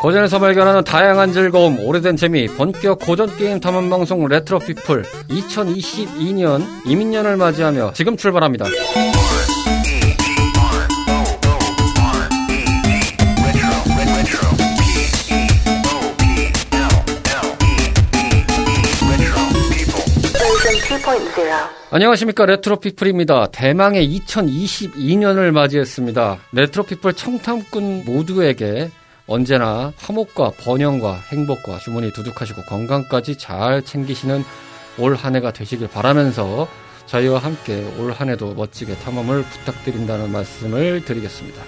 고전에서 발견하는 다양한 즐거움, 오래된 재미, 본격 고전 게임 탐험 방송 레트로 피플 2022년 임인년을 맞이하며 지금 출발합니다. 안녕하십니까 레트로피플입니다. 대망의 2022년을 맞이했습니다. 레트로피플 정탐꾼 모두에게 언제나 화목과 번영과 행복과 주머니 두둑하시고 건강까지 잘 챙기시는 올 한 해가 되시길 바라면서 저희와 함께 올 한 해도 멋지게 탐험을 부탁드린다는 말씀을 드리겠습니다.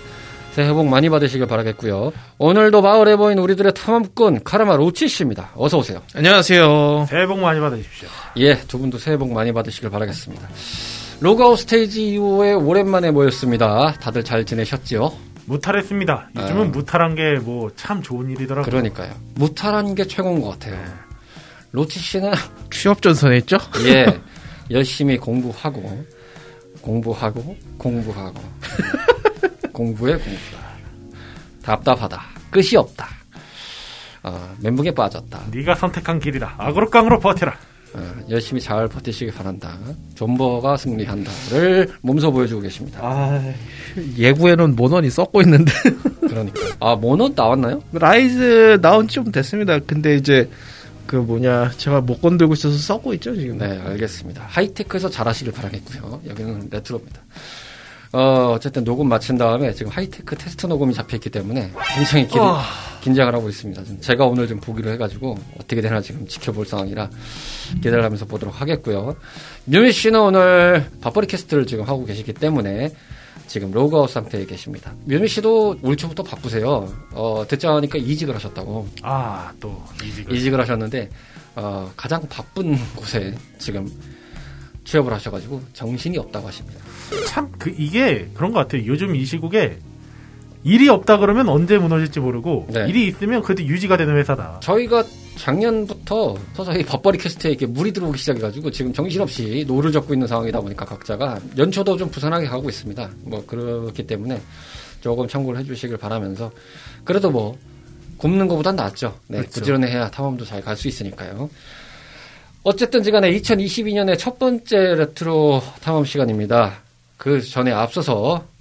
새해 복 많이 받으시길 바라겠고요. 오늘도 마을에 모인 우리들의 탐험꾼 카르마 로치 씨입니다. 어서 오세요. 안녕하세요. 새해 복 많이 받으십시오. 예, 두 분도 새해 복 많이 받으시길 바라겠습니다. 로그아웃 스테이지 이후에 오랜만에 모였습니다. 다들 잘 지내셨지요? 무탈했습니다. 요즘은 아. 무탈한 게 뭐 참 좋은 일이더라고요. 그러니까요. 무탈한 게 최고인 것 같아요. 로치 씨는 취업 전선에 있죠? 예 열심히 공부하고 공부하고 공부하고 공부에 공부다. 답답하다. 끝이 없다. 어, 멘붕에 빠졌다. 네가 선택한 길이다. 악으로깡으로 버텨라. 어, 열심히 잘 버티시길 바란다. 존버가 승리한다를 몸소 보여주고 계십니다. 아, 예고에는 몬헌이 썩고 있는데. 그러니까 아 몬헌 나왔나요? 라이즈 나온 지 좀 됐습니다. 근데 이제 그 뭐냐 제가 못 건들고 있어서 썩고 있죠 지금. 네, 알겠습니다. 하이테크에서 잘하시길 바라겠고요. 여기는 레트로입니다. 어, 어쨌든 녹음 마친 다음에 지금 하이테크 테스트 녹음이 잡혀있기 때문에 굉장히 기, 긴장을 하고 있습니다. 좀 제가 오늘 좀 보기로 해가지고 어떻게 되나 지금 지켜볼 상황이라 기대를 하면서 보도록 하겠고요. 뮤미 씨는 오늘 밥벌이 캐스트를 지금 하고 계시기 때문에 지금 로그아웃 상태에 계십니다. 뮤미 씨도 올 초부터 바쁘세요. 어, 듣자 하니까 이직을 하셨다고. 아, 또 이직을. 이직을 하셨는데 어, 가장 바쁜 곳에 지금 취업을 하셔가지고 정신이 없다고 하십니다. 참, 그, 이게 그런 것 같아요. 요즘 이 시국에 일이 없다 그러면 언제 무너질지 모르고 네. 일이 있으면 그래도 유지가 되는 회사다. 저희가 작년부터 서서히 밥벌이 캐스트에 이렇게 물이 들어오기 시작해가지고 지금 정신없이 노를 젓고 있는 상황이다 보니까 각자가 연초도 좀 부산하게 가고 있습니다. 뭐 그렇기 때문에 조금 참고를 해주시길 바라면서 그래도 뭐 굶는 것보단 낫죠. 네, 그렇죠. 부지런해야 탐험도 잘 갈 수 있으니까요. 어쨌든 지간에 2022년의 첫 번째 레트로 탐험 시간입니다. 그 전에 앞서서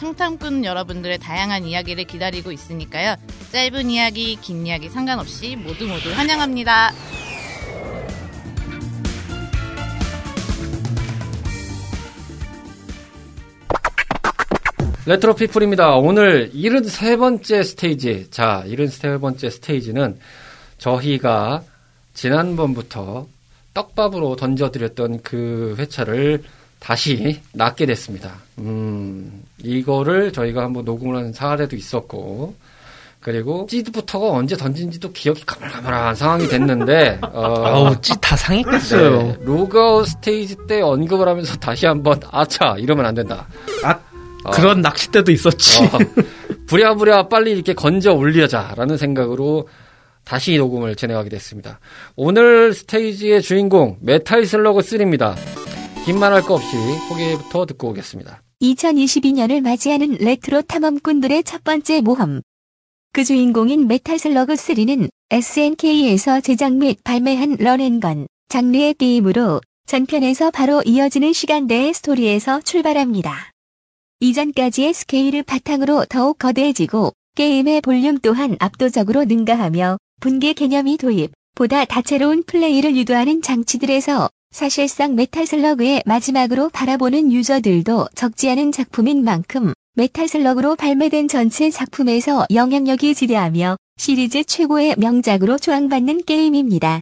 청탐꾼 여러분들의 다양한 이야기를 기다리고 있으니까요. 짧은 이야기, 긴 이야기 상관없이 모두 모두 환영합니다. 레트로 피플입니다. 오늘 73번째 스테이지. 자, 73번째 스테이지는 저희가 지난번부터 떡밥으로 던져드렸던 그 회차를 다시 낚게 됐습니다. 음, 이거를 저희가 한번 녹음을 한 사례도 있었고, 그리고 찌드부터가 언제 던진지도 기억이 가물가물한 상황이 됐는데, 어, 아우 찌다 상했겠어요. 네, 로그아웃 스테이지 때 언급을 하면서 다시 한번, 아차, 이러면 안 된다. 아 어. 그런 낚싯대도 있었지. 어, 부랴부랴 빨리 이렇게 건져 올리자라는 생각으로 다시 녹음을 진행하게 됐습니다. 오늘 스테이지의 주인공 메탈 슬러그 3입니다. 긴 말 할 거 없이 소개부터 듣고 오겠습니다. 2022년을 맞이하는 레트로 탐험꾼들의 첫 번째 모험. 그 주인공인 메탈 슬러그 3는 SNK에서 제작 및 발매한 run and gun 장르의 게임으로 전편에서 바로 이어지는 시간대의 스토리에서 출발합니다. 이전까지의 스케일을 바탕으로 더욱 거대해지고 게임의 볼륨 또한 압도적으로 능가하며 분기 개념이 도입, 보다 다채로운 플레이를 유도하는 장치들에서 사실상 메탈 슬러그의 마지막으로 바라보는 유저들도 적지 않은 작품인 만큼 메탈 슬러그로 발매된 전체 작품에서 영향력이 지대하며 시리즈 최고의 명작으로 추앙받는 게임입니다.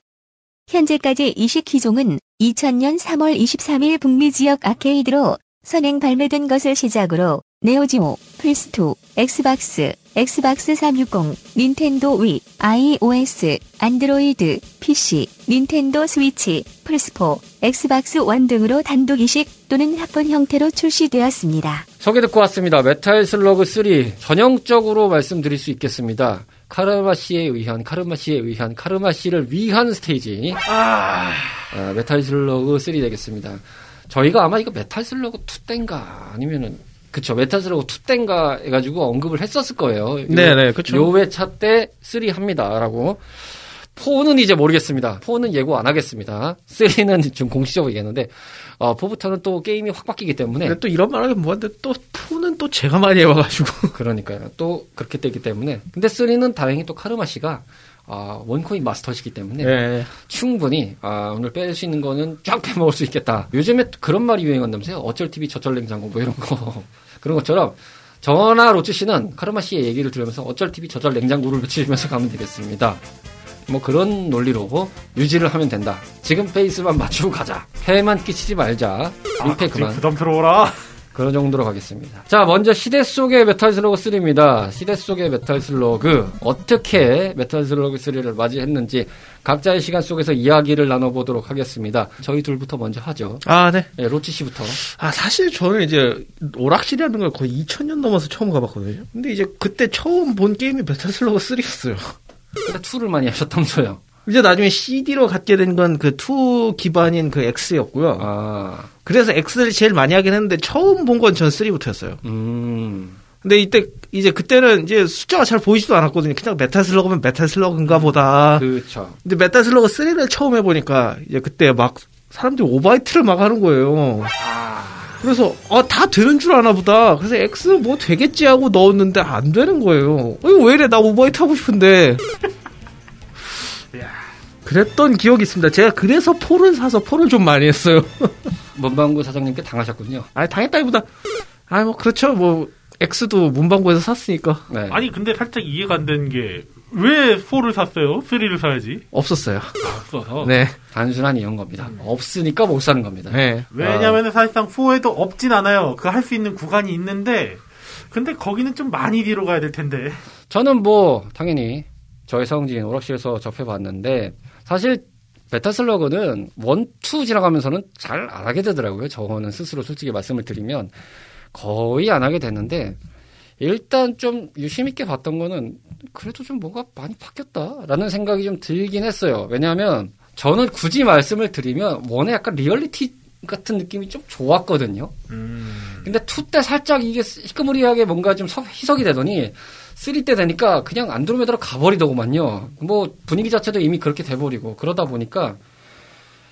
현재까지 이식 기종은 2000년 3월 23일 북미 지역 아케이드로 선행 발매된 것을 시작으로 네오지오, 플스2, 엑스박스, 엑스박스 360, 닌텐도 위, iOS, 안드로이드, PC, 닌텐도 스위치, 플스4, 엑스박스 원 등으로 단독 이식 또는 합본 형태로 출시되었습니다. 소개 듣고 왔습니다. 메탈 슬러그 3 전형적으로 말씀드릴 수 있겠습니다. 카르마 씨에 의한 카르마 씨에 의한 카르마 씨를 위한 스테이지 아, 메탈 슬러그 3 되겠습니다. 저희가 아마 이거 메탈 슬러그 2 땐가 아니면은 그쵸 메탈 슬러그 2 땐가 해가지고 언급을 했었을 거예요. 네네, 그쵸. 요 회차 때 3 합니다라고. 4는 이제 모르겠습니다. 4는 예고 안 하겠습니다. 3는 좀 공식적으로 얘기했는데, 어, 4부터는 또 게임이 확 바뀌기 때문에. 또 이런 말 하긴 뭐한데 또 포는 또 제가 많이 해와가지고. 그러니까요. 또 그렇게 되기 때문에. 근데 3는 다행히 또 카르마 씨가, 아, one coin 마스터시기 때문에. 네. 충분히, 아, 오늘 뺄 수 있는 거는 쫙 빼먹을 수 있겠다. 요즘에 그런 말이 유행한다면서요? 어쩔 TV 저쩔 냉장고 뭐 이런 거. 그런 것처럼. 저나 로치 씨는 카르마 씨의 얘기를 들으면서 어쩔 TV 저쩔 냉장고를 외치면서 가면 되겠습니다. 뭐 그런 논리로 유지를 하면 된다. 지금 페이스만 맞추고 가자. 해만 끼치지 말자. 민폐 아, 그만. 부담스러워라. 그런 정도로 가겠습니다. 자, 먼저 시대 속의 메탈 슬러그 3입니다. 시대 속의 메탈 슬러그 어떻게 메탈 슬러그 3를 맞이했는지 각자의 시간 속에서 이야기를 나눠보도록 하겠습니다. 저희 둘부터 먼저 하죠. 아, 네. 네, 로치 씨부터. 아, 사실 저는 이제 오락실이라는 걸 거의 2000년 넘어서 처음 가봤거든요. 근데 이제 그때 처음 본 게임이 메탈 슬러그 3였어요. 근데 2를 많이 하셨다면서요. 이제 나중에 CD로 갖게 된 건 그 2 기반인 그 X였고요. 아, 그래서 X를 제일 많이 하긴 했는데 처음 본 건 전 3부터였어요. 음. 근데 이때 이제 그때는 이제 숫자가 잘 보이지도 않았거든요. 그냥 메탈 슬러그면 메탈 슬러그인가 보다. 그쵸. 근데 메탈 슬러그 3를 처음 해보니까 이제 그때 막 사람들이 오바이트를 막 하는 거예요. 그래서 아, 다 되는 줄 아나 보다. 그래서 X 뭐 되겠지 하고 넣었는데 안 되는 거예요. 어, 왜 이래? 나 오바이트 하고 싶은데. 그랬던 기억이 있습니다. 제가 그래서 폴을 사서 폴을 좀 많이 했어요. 문방구 사장님께 당하셨군요. 아니 당했다기보다 아 뭐 그렇죠. 뭐 X도 문방구에서 샀으니까 네. 아니 근데 살짝 이해가 안 되는 게 왜 4를 샀어요? 3를 사야지. 없었어요. 없어서. 네, 단순한 이런 겁니다. 없으니까 못 사는 겁니다. 네. 왜냐면 사실상 4에도 없진 않아요. 그 할 수 있는 구간이 있는데 근데 거기는 좀 많이 뒤로 가야 될 텐데. 저는 뭐 당연히 저의 성진 오락실에서 접해봤는데 사실 메탈슬러그는 one, two 지나가면서는 잘 안 하게 되더라고요. 저는 스스로 솔직히 말씀을 드리면 거의 안 하게 됐는데 일단 좀 유심 있게 봤던 거는 그래도 좀 뭔가 많이 바뀌었다라는 생각이 좀 들긴 했어요. 왜냐하면 저는 굳이 말씀을 드리면 one에 약간 리얼리티 같은 느낌이 좀 좋았거든요. 음. 근데 two 때 살짝 이게 시커머리하게 뭔가 좀 서- 희석이 되더니 three 때 되니까 그냥 안드로메다로 가버리더구만요. 뭐 분위기 자체도 이미 그렇게 돼버리고 그러다 보니까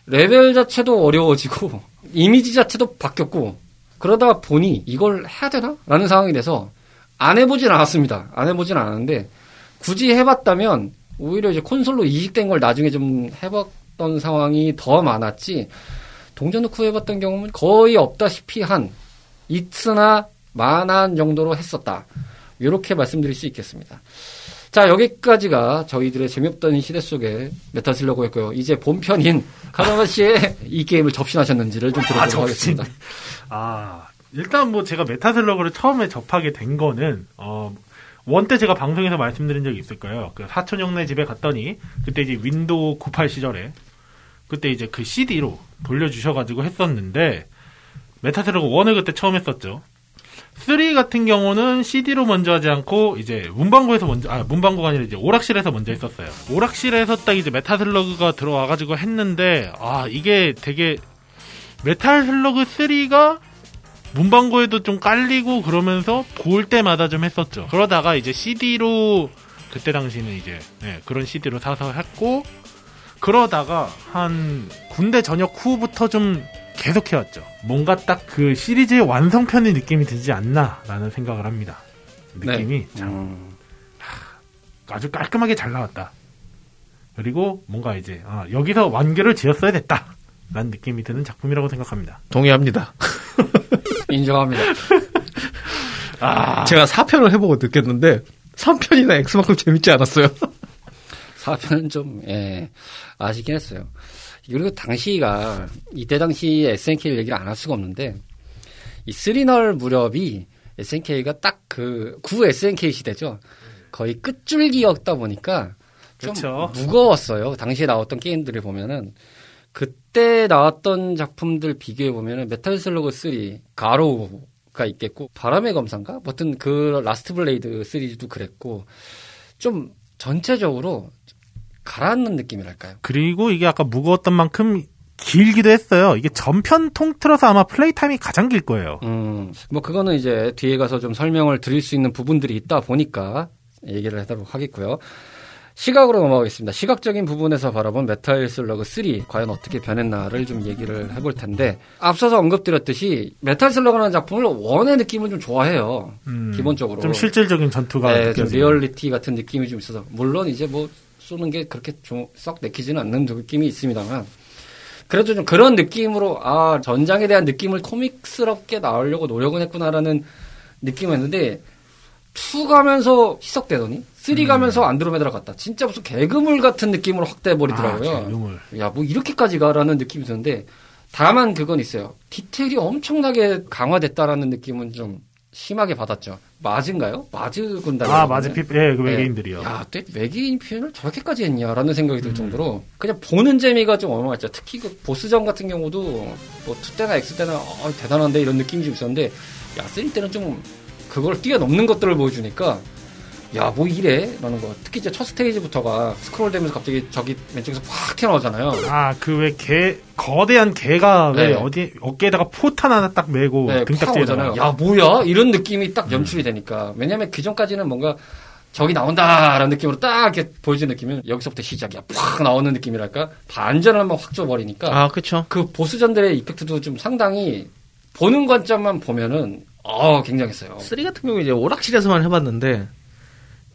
레벨 자체도 어려워지고 이미지 자체도 바뀌었고 그러다 보니 이걸 해야 되나? 라는 상황이 돼서 안 해보진 않았습니다. 안 해보진 않았는데 굳이 해봤다면 오히려 이제 콘솔로 이식된 걸 나중에 좀 해봤던 상황이 더 많았지 동전 넣고 해봤던 경험은 거의 없다시피 한 있으나 만한 정도로 했었다. 이렇게 말씀드릴 수 있겠습니다. 자, 여기까지가 저희들의 재미없던 시대 속의 메타슬러그였고요. 이제 본편인 카라마 씨의 이 게임을 접신하셨는지를 좀 들어보도록 접신. 하겠습니다. 아, 일단 뭐 제가 메탈슬러그를 처음에 접하게 된 거는, 어, one 때 제가 방송에서 말씀드린 적이 있을 거예요. 그 사촌 형네 집에 갔더니, 그때 이제 윈도우 98 시절에, 그때 이제 그 CD로 돌려주셔가지고 했었는데, 메탈슬러그 1을 그때 처음 했었죠. 3 같은 경우는 CD로 먼저 하지 않고, 이제 문방구에서 먼저, 아, 문방구가 아니라 이제 오락실에서 먼저 했었어요. 오락실에서 딱 이제 메탈슬러그가 들어와 가지고 했는데, 아, 이게 되게, 메탈 슬러그 3가 문방구에도 좀 깔리고 그러면서 볼 때마다 좀 했었죠. 그러다가 이제 CD로 그때 당시는 이제 네, 그런 CD로 사서 했고 그러다가 한 군대 전역 후부터 좀 계속 해왔죠. 뭔가 딱 그 시리즈의 완성편의 느낌이 들지 않나라는 생각을 합니다. 느낌이 참 음, 아주 깔끔하게 잘 나왔다. 그리고 뭔가 이제 아, 여기서 완결을 지었어야 됐다. 라는 느낌이 드는 작품이라고 생각합니다. 동의합니다. 인정합니다. 아, 제가 4편을 해보고 느꼈는데 3편이나 X만큼 재밌지 않았어요. 4편은 좀, 예, 아쉽긴 했어요. 그리고 당시가, 이때 당시에 SNK를 얘기를 안 할 수가 없는데, 이 쓰리널 무렵이 SNK가 딱 그, 구 SNK 시대죠. 거의 끝줄기였다 보니까, 좀 그쵸. 무거웠어요. 당시에 나왔던 게임들을 보면은. 그때 나왔던 작품들 비교해 보면은 메탈 슬러그 3, 가로우가 있겠고 바람의 검사인가? 뭐든 그 라스트 블레이드 시리즈도 그랬고 좀 전체적으로 가라앉는 느낌이랄까요? 그리고 이게 아까 무거웠던 만큼 길기도 했어요. 이게 전편 통틀어서 아마 플레이 타임이 가장 길 거예요. 음, 뭐 그거는 이제 뒤에 가서 좀 설명을 드릴 수 있는 부분들이 있다 보니까 얘기를 하도록 하겠고요. 시각으로 넘어가겠습니다. 시각적인 부분에서 바라본 메탈 슬러그 3 과연 어떻게 변했나를 좀 얘기를 해볼 텐데 앞서서 언급드렸듯이 메탈 슬러그라는 작품을 one의 느낌을 좀 좋아해요. 음, 기본적으로 좀 실질적인 전투가 네, 좀. 리얼리티 같은 느낌이 좀 있어서 물론 이제 뭐 쏘는 게 그렇게 좀 썩 내키지는 않는 느낌이 있습니다만 그래도 좀 그런 느낌으로 아 전장에 대한 느낌을 코믹스럽게 나오려고 노력은 했구나라는 느낌이었는데 2 가면서 희석되더니 3 음. 가면서 안드로메다로 갔다 진짜 무슨 개그물 같은 느낌으로 확 돼버리더라고요. 아, 개그물. 야, 뭐 이렇게까지 가라는 느낌이 드는데 다만 그건 있어요. 디테일이 엄청나게 강화됐다라는 느낌은 좀 심하게 받았죠. 마즈인가요? 마즈 군단. 아, 맞아. 피, 예, 그 외계인들이요. 야, 또 외계인 표현을 저렇게까지 했냐라는 생각이 들 정도로 그냥 보는 재미가 좀 어마어마했죠. 특히 그 보스전 같은 경우도 뭐 two 때나 X 때나 어, 대단한데 이런 느낌이 좀 있었는데 야, three 때는 좀 그걸 뛰어넘는 것들을 보여주니까 야, 뭐 이래? 라는 거. 특히 이제 첫 스테이지부터가 스크롤 되면서 갑자기 저기 왼쪽에서 확 튀어나오잖아요. 아, 그 왜 게, 거대한 게가 왜 네. 어디, 어깨에다가 포탄 하나 딱 메고 네. 오잖아요. 야, 뭐야? 이런 느낌이 딱 연출이 되니까. 왜냐면 그 전까지는 뭔가 적이 나온다라는 느낌으로 딱 이렇게 보여주는 느낌은 여기서부터 시작이야. 팍 나오는 느낌이랄까? 반전을 한번 확 줘버리니까. 아, 그쵸. 그 보스전들의 effect도 좀 상당히 보는 관점만 보면은 어, 굉장했어요. 3 같은 경우 이제 오락실에서만 해봤는데,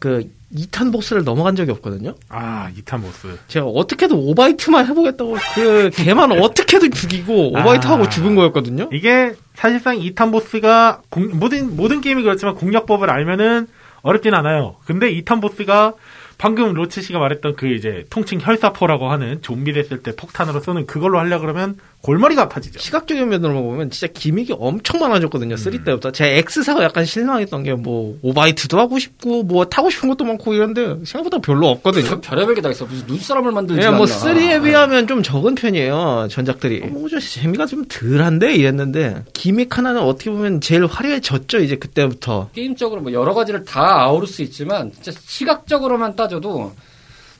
그, 2탄 보스를 넘어간 적이 없거든요? 아, 이탄 보스. 제가 어떻게든 오바이트만 해보겠다고, 그, 걔만 어떻게든 죽이고, 오바이트하고 아. 죽은 거였거든요? 이게 사실상 이탄 보스가 공- 모든 모든 게임이 그렇지만 공략법을 알면은 어렵진 않아요. 근데 이탄 보스가 방금 로치 씨가 말했던 그 이제 통칭 혈사포라고 하는 좀비 됐을 때 폭탄으로 쏘는 그걸로 하려 그러면 골머리가 아파지죠. 시각적인 면으로 보면 진짜 기믹이 엄청 많아졌거든요. 3 때부터. 제 X사가 약간 실망했던 게 뭐 오바이트도 하고 싶고 뭐 타고 싶은 것도 많고 이런데 생각보다 별로 없거든요. 저 별의별 게 다 있어. 무슨 눈사람을 만들지 예, 않나. 뭐 3에 비하면 좀 적은 편이에요. 전작들이. 뭐 좀 재미가 좀 덜한데 이랬는데 기믹 하나는 어떻게 보면 제일 화려해졌죠. 이제 그때부터. 게임적으로 뭐 여러 가지를 다 아우를 수 있지만 진짜 시각적으로만 따져도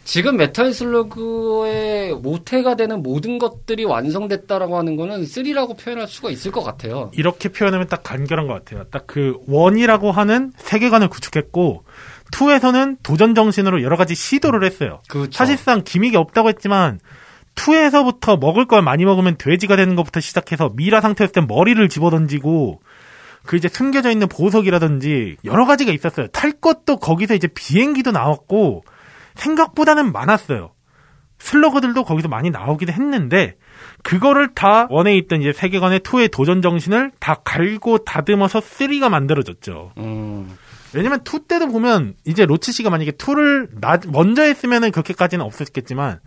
지금 메탈 슬러그의 모태가 되는 모든 것들이 완성됐다라고 하는 거는 3라고 표현할 수가 있을 것 같아요. 이렇게 표현하면 딱 간결한 것 같아요. 딱 그 one이라고 하는 세계관을 구축했고 two에서는 도전 정신으로 여러 가지 시도를 했어요. 그렇죠. 사실상 gimmick이 없다고 했지만 2에서부터 먹을 걸 많이 먹으면 돼지가 되는 것부터 시작해서 미라 상태였을 땐 머리를 집어던지고 그 이제 숨겨져 있는 보석이라든지 여러 가지가 있었어요. 탈 것도 거기서 이제 비행기도 나왔고 생각보다는 많았어요. 슬러그들도 거기서 많이 나오기도 했는데 그거를 다 원에 있던 이제 세계관의 2의 도전 정신을 다 갈고 다듬어서 3가 만들어졌죠. 음, 왜냐면 2 때도 보면 이제 로치 씨가 만약에 2를 나, 먼저 했으면은 그렇게까지는 없었겠지만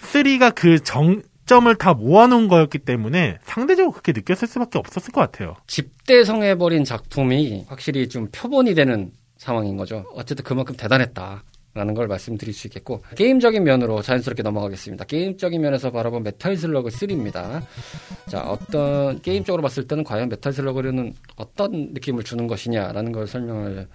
3가 그 정 점을 다 모아놓은 거였기 때문에 상대적으로 그렇게 느꼈을 수밖에 없었을 것 같아요. 집대성해버린 작품이 확실히 좀 표본이 되는 상황인 거죠. 어쨌든 그만큼 대단했다. 라는 걸 말씀드릴 수 있겠고 게임적인 면으로 자연스럽게 넘어가겠습니다. 게임적인 면에서 바라본 메탈 슬러그 3입니다. 자 어떤 게임적으로 봤을 때는 과연 메탈 슬러그는 어떤 느낌을 주는 것이냐라는 걸 설명을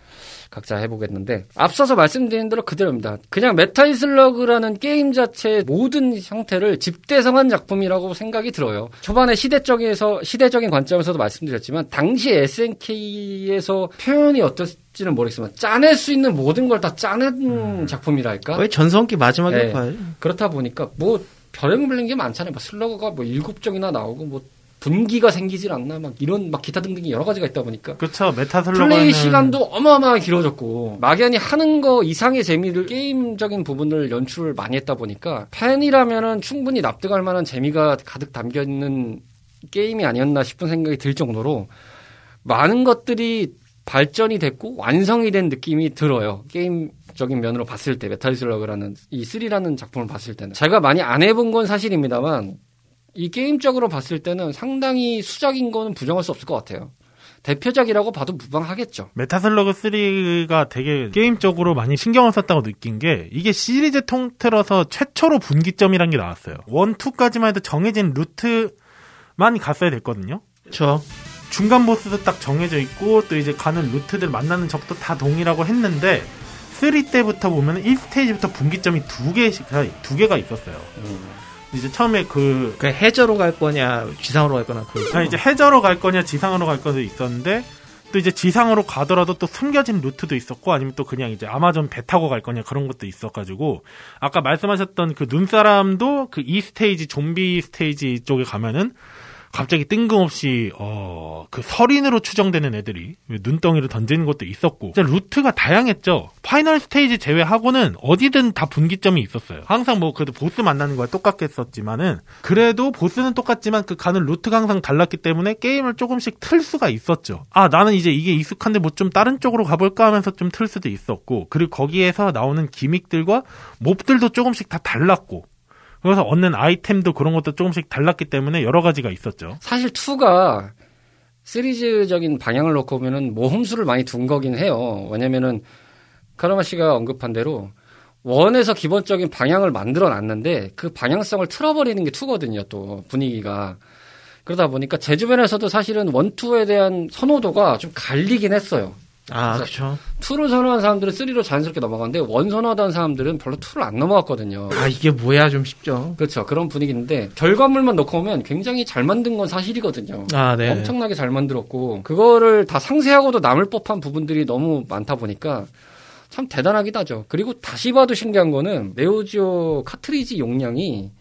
각자 해보겠는데 앞서서 말씀드린 대로 그대로입니다. 그냥 메탈 슬러그라는 게임 자체의 모든 형태를 집대성한 작품이라고 생각이 들어요. 초반에 시대적에서 시대적인 관점에서도 말씀드렸지만 당시 SNK에서 표현이 어떨 지는 모르겠지만 짜낼 수 있는 모든 걸 다 짜낸 작품이랄까. 거의 전성기 마지막에 네. 봐요. 그렇다 보니까 뭐 별의별 불린 게 많잖아요. 막 슬러그가 뭐 일곱 종이나 나오고 뭐 분기가 생기질 않나 막 이런 막 기타 등등이 여러 가지가 있다 보니까 그렇죠. 메탈 슬러그는 플레이 시간도 어마어마하게 길어졌고 막연히 하는 거 이상의 재미를 게임적인 부분을 연출을 많이 했다 보니까 팬이라면은 충분히 납득할 만한 재미가 가득 담겨 있는 게임이 아니었나 싶은 생각이 들 정도로 많은 것들이 발전이 됐고 완성이 된 느낌이 들어요. 게임적인 면으로 봤을 때 메탈 슬러그라는 이 3라는 작품을 봤을 때는 제가 많이 안 해본 건 사실입니다만 이 게임적으로 봤을 때는 상당히 수작인 거는 부정할 수 없을 것 같아요. 대표작이라고 봐도 무방하겠죠. 메타슬러그 3가 되게 게임적으로 많이 신경을 썼다고 느낀 게 이게 시리즈 통틀어서 최초로 분기점이란 게 나왔어요. 1, 2까지만 해도 정해진 루트만 갔어야 됐거든요. 그렇죠. 중간 보스도 딱 정해져 있고 또 이제 가는 루트들 만나는 적도 다 동일하고 했는데 3 때부터 보면 1스테이지부터 분기점이 두 개씩 두 개가 있었어요. 이제 처음에 그 그 해저로 갈 거냐 지상으로 갈 거냐 그 아, 이제 해저로 갈 거냐 지상으로 갈 거냐 있었는데 또 이제 지상으로 가더라도 또 숨겨진 루트도 있었고 아니면 또 그냥 이제 아마존 배 타고 갈 거냐 그런 것도 있어가지고 아까 말씀하셨던 그 눈사람도 그 이 스테이지 좀비 스테이지 쪽에 가면은 갑자기 뜬금없이 어그 설인으로 추정되는 애들이 눈덩이를 던지는 것도 있었고 루트가 다양했죠. final 스테이지 제외하고는 어디든 다 분기점이 있었어요. 항상 뭐 그래도 보스 만나는 거와 똑같겠었지만은 그래도 보스는 똑같지만 그 가는 루트가 항상 달랐기 때문에 게임을 조금씩 틀 수가 있었죠. 아 나는 이제 이게 익숙한데 뭐 좀 다른 쪽으로 가볼까 하면서 좀 틀 수도 있었고 그리고 거기에서 나오는 gimmick들과 몹들도 조금씩 다 달랐고 그래서 얻는 아이템도 그런 것도 조금씩 달랐기 때문에 여러 가지가 있었죠. 사실 2가 시리즈적인 방향을 놓고 보면은 모험수를 많이 둔 거긴 해요. 왜냐면은 카라마 씨가 언급한 대로 원에서 기본적인 방향을 만들어 놨는데 그 방향성을 틀어버리는 게 2거든요, 또 분위기가. 그러다 보니까 제 주변에서도 사실은 원, 투에 대한 선호도가 좀 갈리긴 했어요. 아 그렇죠. 2를 선호한 사람들은 3로 자연스럽게 넘어갔는데 원 선호하던 사람들은 별로 2를 안 넘어갔거든요. 아 이게 뭐야 좀 싶죠. 그렇죠. 그런 분위기인데 결과물만 놓고 보면 굉장히 잘 만든 건 사실이거든요. 아 네. 엄청나게 잘 만들었고 그거를 다 상세하고도 남을 법한 부분들이 너무 많다 보니까 참 대단하긴 하죠. 그리고 다시 봐도 신기한 거는 네오지오 카트리지 용량이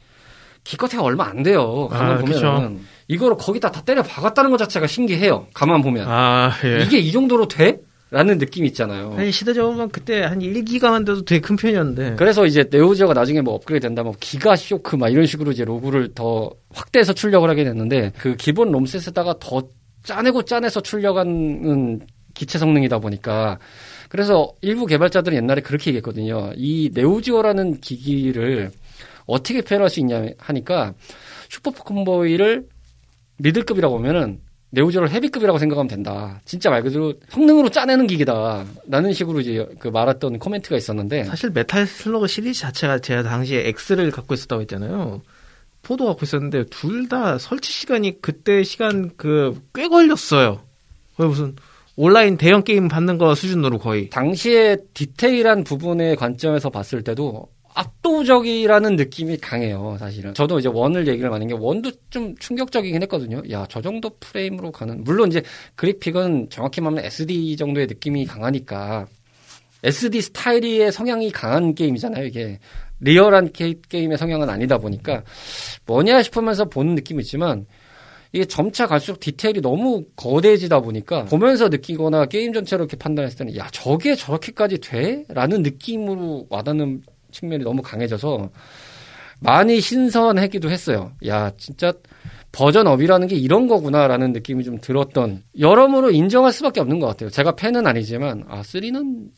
기껏해 얼마 안 돼요. 가만 아, 보면. 이거를 거기다 다 때려 박았다는 것 자체가 신기해요. 가만 보면 아 예. 이게 이 정도로 돼? 라는 느낌 있잖아요. 아니 시대적으로 그때 한 1기가만 돼도 되게 큰 편이었는데. 그래서 이제 네오지오가 나중에 뭐 업그레이드 된다면 기가 쇼크 막 이런 식으로 이제 로고를 더 확대해서 출력을 하게 됐는데 그 기본 롬셋에다가 더 짜내고 짜내서 출력하는 기체 성능이다 보니까 그래서 일부 개발자들은 옛날에 그렇게 얘기했거든요. 이 네오지오라는 기기를 어떻게 표현할 수 있냐 하니까 슈퍼 컴보이를 미들급이라고 보면은 네오지오를 헤비급이라고 생각하면 된다. 진짜 말 그대로 성능으로 짜내는 기기다. 라는 식으로 이제 그 말했던 코멘트가 있었는데 사실 메탈 슬러그 시리즈 자체가 제가 당시에 X를 갖고 있었다고 했잖아요. four도 갖고 있었는데 둘 다 설치 시간이 그때 시간 그 꽤 걸렸어요. 거의 무슨 온라인 대형 게임 받는 거 수준으로 거의. 당시에 디테일한 부분의 관점에서 봤을 때도 압도적이라는 느낌이 강해요, 사실은. 저도 이제 원을 얘기를 많은 게 원도 좀 충격적이긴 했거든요. 야, 저 정도 프레임으로 가는. 물론 이제 그래픽은 정확히 말하면 SD 정도의 느낌이 강하니까 SD 스타일의 성향이 강한 게임이잖아요, 이게. 리얼한 게, 게임의 성향은 아니다 보니까 뭐냐 싶으면서 보는 느낌이 있지만 이게 점차 갈수록 디테일이 너무 거대해지다 보니까 보면서 느끼거나 게임 전체로 이렇게 판단했을 때는 야 저게 저렇게까지 돼? 라는 느낌으로 와닿는 측면이 너무 강해져서 많이 신선하기도 했어요. 야 진짜 version up이라는 게 이런 거구나라는 느낌이 좀 들었던 여러모로 인정할 수밖에 없는 것 같아요. 제가 팬은 아니지만 아 3는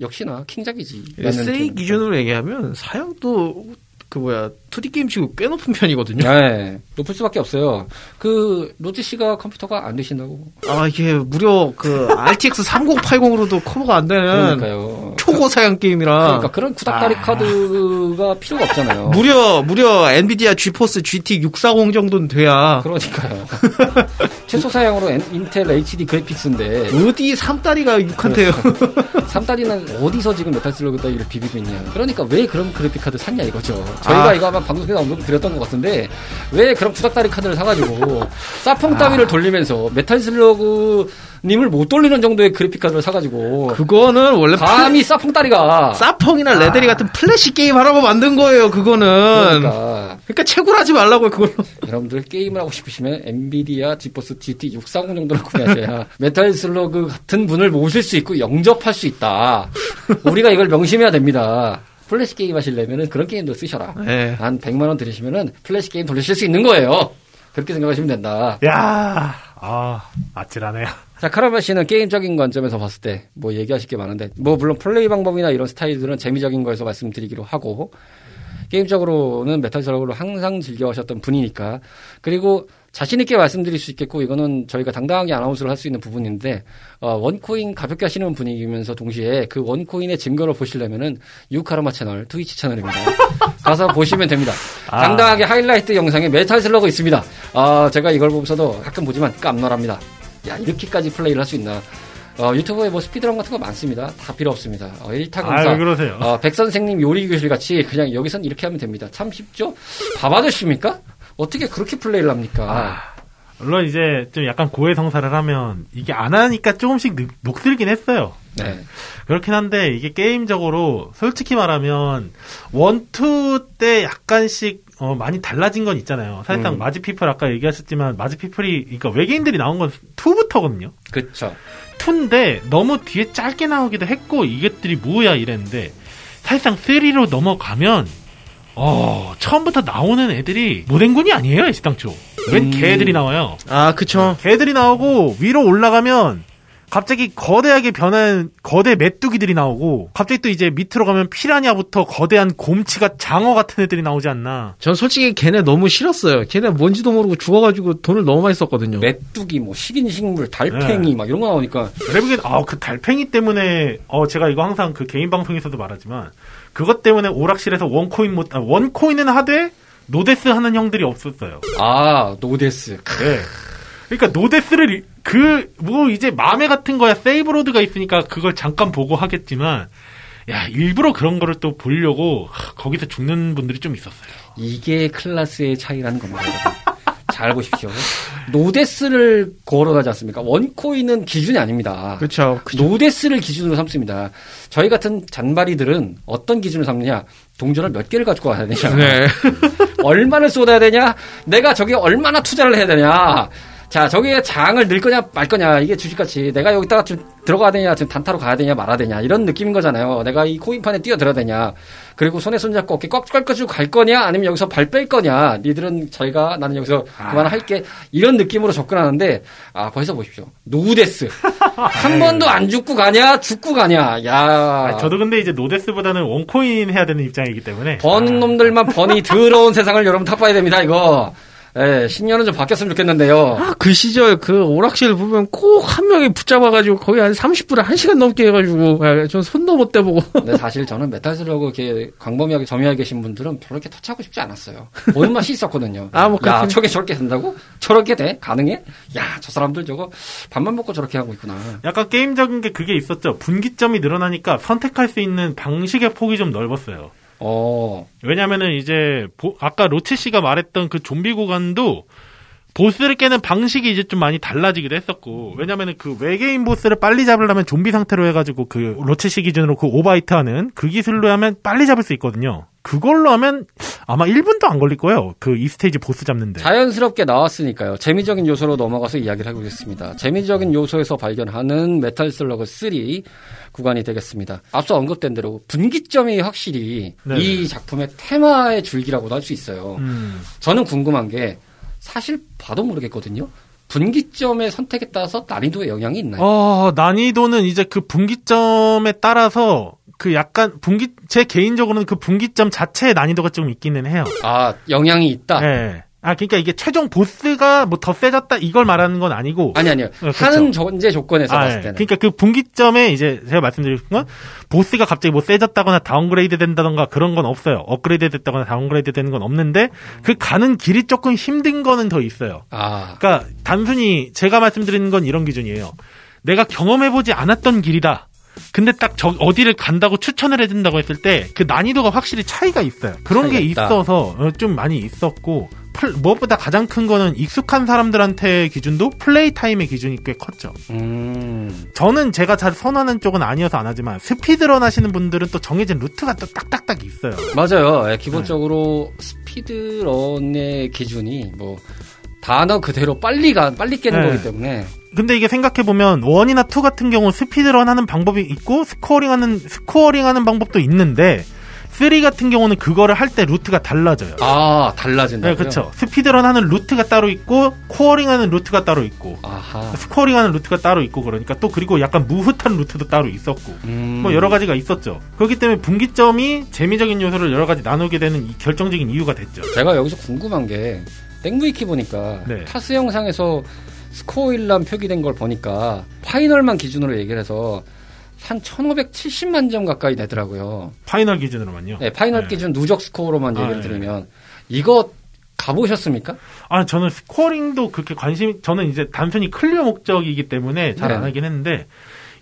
역시나 킹작이지. SA 기준으로 얘기하면 사양도 그 뭐야 2D 게임 치고 꽤 높은 편이거든요. 네, 높을 수밖에 없어요. 그 로지 씨가 컴퓨터가 안 되신다고. 아 이게 무려 그 RTX 3080으로도 커버가 안 되는 그러니까요. 초고 사양 게임이라 그러니까 그런 구닥다리 아. 카드가 필요가 없잖아요. 무려 무려 엔비디아 GeForce GT 640 정도는 돼야 그러니까요. 최소 사양으로 엔- 인텔 HD 그래픽스인데 어디 삼다리가 6한테요. 삼다리는 어디서 지금 메탈 슬러그 따위를 비비고 있냐. 그러니까 왜 그런 그래픽 카드 샀냐 이거죠. 저희가 아. 이거 아마 방송에서 언급 드렸던 것 같은데 왜 그런 구닥다리 카드를 사가지고 사펑 따위를 돌리면서 메탈 슬러그 님을 못 돌리는 정도의 그래픽 카드를 사가지고 그거는 원래 감히 사펑 따리가 사펑이나 레데리 같은 플래시 게임 하라고 만든 거예요. 그거는 그러니까 그러니까 채굴 하지 말라고요. 그걸로. 여러분들 게임을 하고 싶으시면 엔비디아 지포스 GT 640 정도를 구매하셔야 메탈 슬러그 같은 분을 모실 수 있고 영접할 수 있다. 우리가 이걸 명심해야 됩니다. 플래시 게임 하시려면은 그런 게임도 쓰셔라. 네. 한 100만 원 들으시면은 플래시 게임 돌리실 수 있는 거예요. 그렇게 생각하시면 된다. 야, 아, 아찔하네요. 자, 카라멜 씨는 게임적인 관점에서 봤을 때 뭐 얘기하실 게 많은데 뭐 물론 플레이 방법이나 이런 스타일들은 재미적인 거에서 말씀드리기로 하고 게임적으로는 메탈 슬러그를 항상 즐겨하셨던 분이니까 그리고 자신 있게 말씀드릴 수 있겠고 이거는 저희가 당당하게 announce를 할 수 있는 부분인데 어, one coin 가볍게 하시는 분위기면서 동시에 그 one coin의 증거를 보시려면은 유카르마 채널 트위치 채널입니다. 가서 보시면 됩니다. 아. 당당하게 하이라이트 영상에 메탈 슬러그 있습니다. 아 제가 이걸 보면서도 가끔 보지만 깜놀합니다. 야 이렇게까지 플레이를 할 수 있나? 어, 유튜브에 뭐 speedrun 같은 거 많습니다. 다 필요 없습니다. 어, 일타강사. 아, 왜 그러세요? 어, 백 선생님 요리 교실 같이 그냥 여기선 이렇게 하면 됩니다. 참 쉽죠? 밥 아저씨입니까? 어떻게 그렇게 플레이를 합니까? 아, 물론 이제 좀 약간 고해성사를 하면 이게 안 하니까 조금씩 느- 녹슬긴 했어요. 네. 그렇긴 한데 이게 게임적으로 솔직히 말하면 one, two 때 약간씩 어, 많이 달라진 건 있잖아요. 사실상 음. Mars People 아까 얘기하셨지만 Mars People이 그러니까 외계인들이 나온 건 2부터거든요. 그쵸. 2인데 너무 뒤에 짧게 나오기도 했고 이것들이 뭐야 이랬는데 사실상 3로 넘어가면 어, 처음부터 나오는 애들이 모den군이 아니에요, 애시당초. 웬 음. 개들이 나와요. 아, 그쵸. 개들이 나오고 위로 올라가면 갑자기 거대하게 변한 거대 메뚜기들이 나오고 갑자기 또 이제 밑으로 가면 피라냐부터 거대한 곰치가 장어 같은 애들이 나오지 않나. 전 솔직히 걔네 너무 싫었어요. 걔네 뭔지도 모르고 죽어가지고 돈을 너무 많이 썼거든요. 메뚜기, 뭐, 식인 식물, 달팽이, 네. 막 이런 거 나오니까. 그래보기엔 아그 달팽이 때문에 어 제가 이거 항상 그 개인 방송에서도 말하지만 그것 때문에 오락실에서 one coin 못 아, one coin은 하되 no death 하는 형들이 없었어요. 아, no death. 네. 그러니까 no death를 그 뭐 이제 MAME 같은 거야 save load가 있으니까 그걸 잠깐 보고 하겠지만 야 일부러 그런 거를 또 보려고 하, 거기서 죽는 분들이 좀 있었어요. 이게 class의 차이라는 겁니다. 잘 보십시오. no death를 거론하지 않습니까? one coin은 기준이 아닙니다. 그쵸. no death를 기준으로 삼습니다. 저희 같은 잔바리들은 어떤 기준을 삼느냐? 동전을 몇 개를 가지고 가야 되냐? 네. 얼마를 쏟아야 되냐? 내가 저기 얼마나 투자를 해야 되냐? 자, 저기에 장을 넣을 거냐 말 거냐? 이게 주식같이 내가 여기다가 좀 들어가야 되냐? 지금 단타로 가야 되냐 말아야 되냐? 이런 느낌인 거잖아요. 내가 이 코인판에 뛰어들어야 되냐? 그리고 손에 손잡고 어깨 꽉 꺾어주고 갈 거냐? 아니면 여기서 발 뺄 거냐? 니들은 잘 가. 나는 여기서 그만할게. 이런 느낌으로 접근하는데 아, 벌써 보십시오. no death. 한 번도 안 죽고 가냐? 죽고 가냐? 야. 아니, 저도 근데 이제 no death보다는 one coin 해야 되는 입장이기 때문에 버는 놈들만 번이 더러운 세상을 여러분 탑봐야 됩니다, 이거. 예, 10년은 좀 바뀌었으면 좋겠는데요. 아, 그 시절 그 오락실 보면 꼭 한 명이 붙잡아가지고 거의 한 30분에 1시간 넘게 해가지고, 예, 전 손도 못 대보고. 근데 사실 저는 메탈슬러그 이렇게 광범위하게 점유하고 계신 분들은 별로 이렇게 터치하고 싶지 않았어요. 보는 맛이 있었거든요. 아, 뭐 야, 저게 저렇게 된다고? 저렇게 돼? 가능해? 야, 저 사람들 저거 밥만 먹고 저렇게 하고 있구나. 약간 게임적인 게 그게 있었죠. 분기점이 늘어나니까 선택할 수 있는 방식의 폭이 좀 넓었어요. 어, 왜냐면은 이제 보- 아까 로치 씨가 말했던 그 좀비 구간도 보스를 깨는 방식이 이제 좀 많이 달라지기도 했었고 왜냐면은 그 외계인 보스를 빨리 잡으려면 좀비 상태로 해가지고 그씨 기준으로 그 오바이트 하는 그 기술로 하면 빨리 잡을 수 있거든요. 그걸로 하면 아마 1분도 안 걸릴 거예요. 그 이 스테이지 보스 잡는데. 자연스럽게 나왔으니까요. 재미적인 요소로 넘어가서 이야기를 해보겠습니다. 재미적인 요소에서 발견하는 메탈 슬러그 3 구간이 되겠습니다. 앞서 언급된 대로 분기점이 확실히 네. 이 작품의 테마의 줄기라고도 할 수 있어요. 음. 저는 궁금한 게 사실 봐도 모르겠거든요. 분기점의 선택에 따라서 난이도에 영향이 있나요? 어, 난이도는 이제 그 분기점에 따라서 그 약간 분기 제 개인적으로는 그 분기점 자체의 난이도가 좀 있기는 해요. 아, 영향이 있다? 예. 아 그러니까 이게 최종 보스가 뭐 더 세졌다 이걸 말하는 건 아니고 아니, 아니요. 그렇죠. 하는 전제 조건에서 아, 봤을 예. 때는. 그러니까 그 분기점에 이제 제가 싶은 건 보스가 갑자기 뭐 세졌다거나 downgrade 된다던가 그런 건 없어요. 업그레이드 됐다거나 downgrade 되는 건 없는데 그 가는 길이 조금 힘든 거는 더 있어요. 아, 그러니까 단순히 제가 말씀드리는 건 이런 기준이에요. 내가 경험해보지 않았던 길이다. 근데 딱 저 어디를 간다고 추천을 해준다고 했을 때 그 난이도가 확실히 차이가 있어요. 그런 게 차이가 있다. 있어서 어, 좀 많이 있었고 플- 무엇보다 가장 큰 거는 익숙한 사람들한테 기준도 play time의 기준이 꽤 컸죠. 음. 저는 제가 잘 선호하는 쪽은 아니어서 안 하지만 speedrun 하시는 분들은 또 정해진 루트가 또 딱딱딱 있어요. 맞아요. 예, 기본적으로 speedrun의 기준이 뭐 단어 그대로 빨리 가 빨리 깨는 네. 거기 때문에 근데 이게 생각해보면 one이나 two 같은 경우 speedrun 하는 방법이 있고 scoring 하는 scoring 하는 방법도 있는데 3 같은 경우는 그거를 할 때 루트가 달라져요. 아 달라진다. 네, 그렇죠. speedrun 하는 루트가 따로 있고 scoring 하는 루트가 따로 있고 아하. scoring 하는 루트가 따로 있고 그러니까 또 그리고 약간 무흐한 루트도 따로 있었고 음. 뭐 여러 가지가 있었죠. 그렇기 때문에 분기점이 재미적인 요소를 여러 가지 나누게 되는 이 결정적인 이유가 됐죠. 제가 여기서 궁금한 게 나무위키 보니까 네. TAS 영상에서 스코어 일람 표기된 걸 보니까 final만 기준으로 얘기를 해서 한 1570만 점 가까이 되더라고요. final 기준으로만요. 네, final 네. 기준 누적 스코어로만 아, 얘기를 네. 드리면 이거 가보셨습니까? 아, 저는 scoring도 그렇게 관심, 저는 이제 단순히 clear 목적이기 때문에 잘안 네. 하긴 했는데,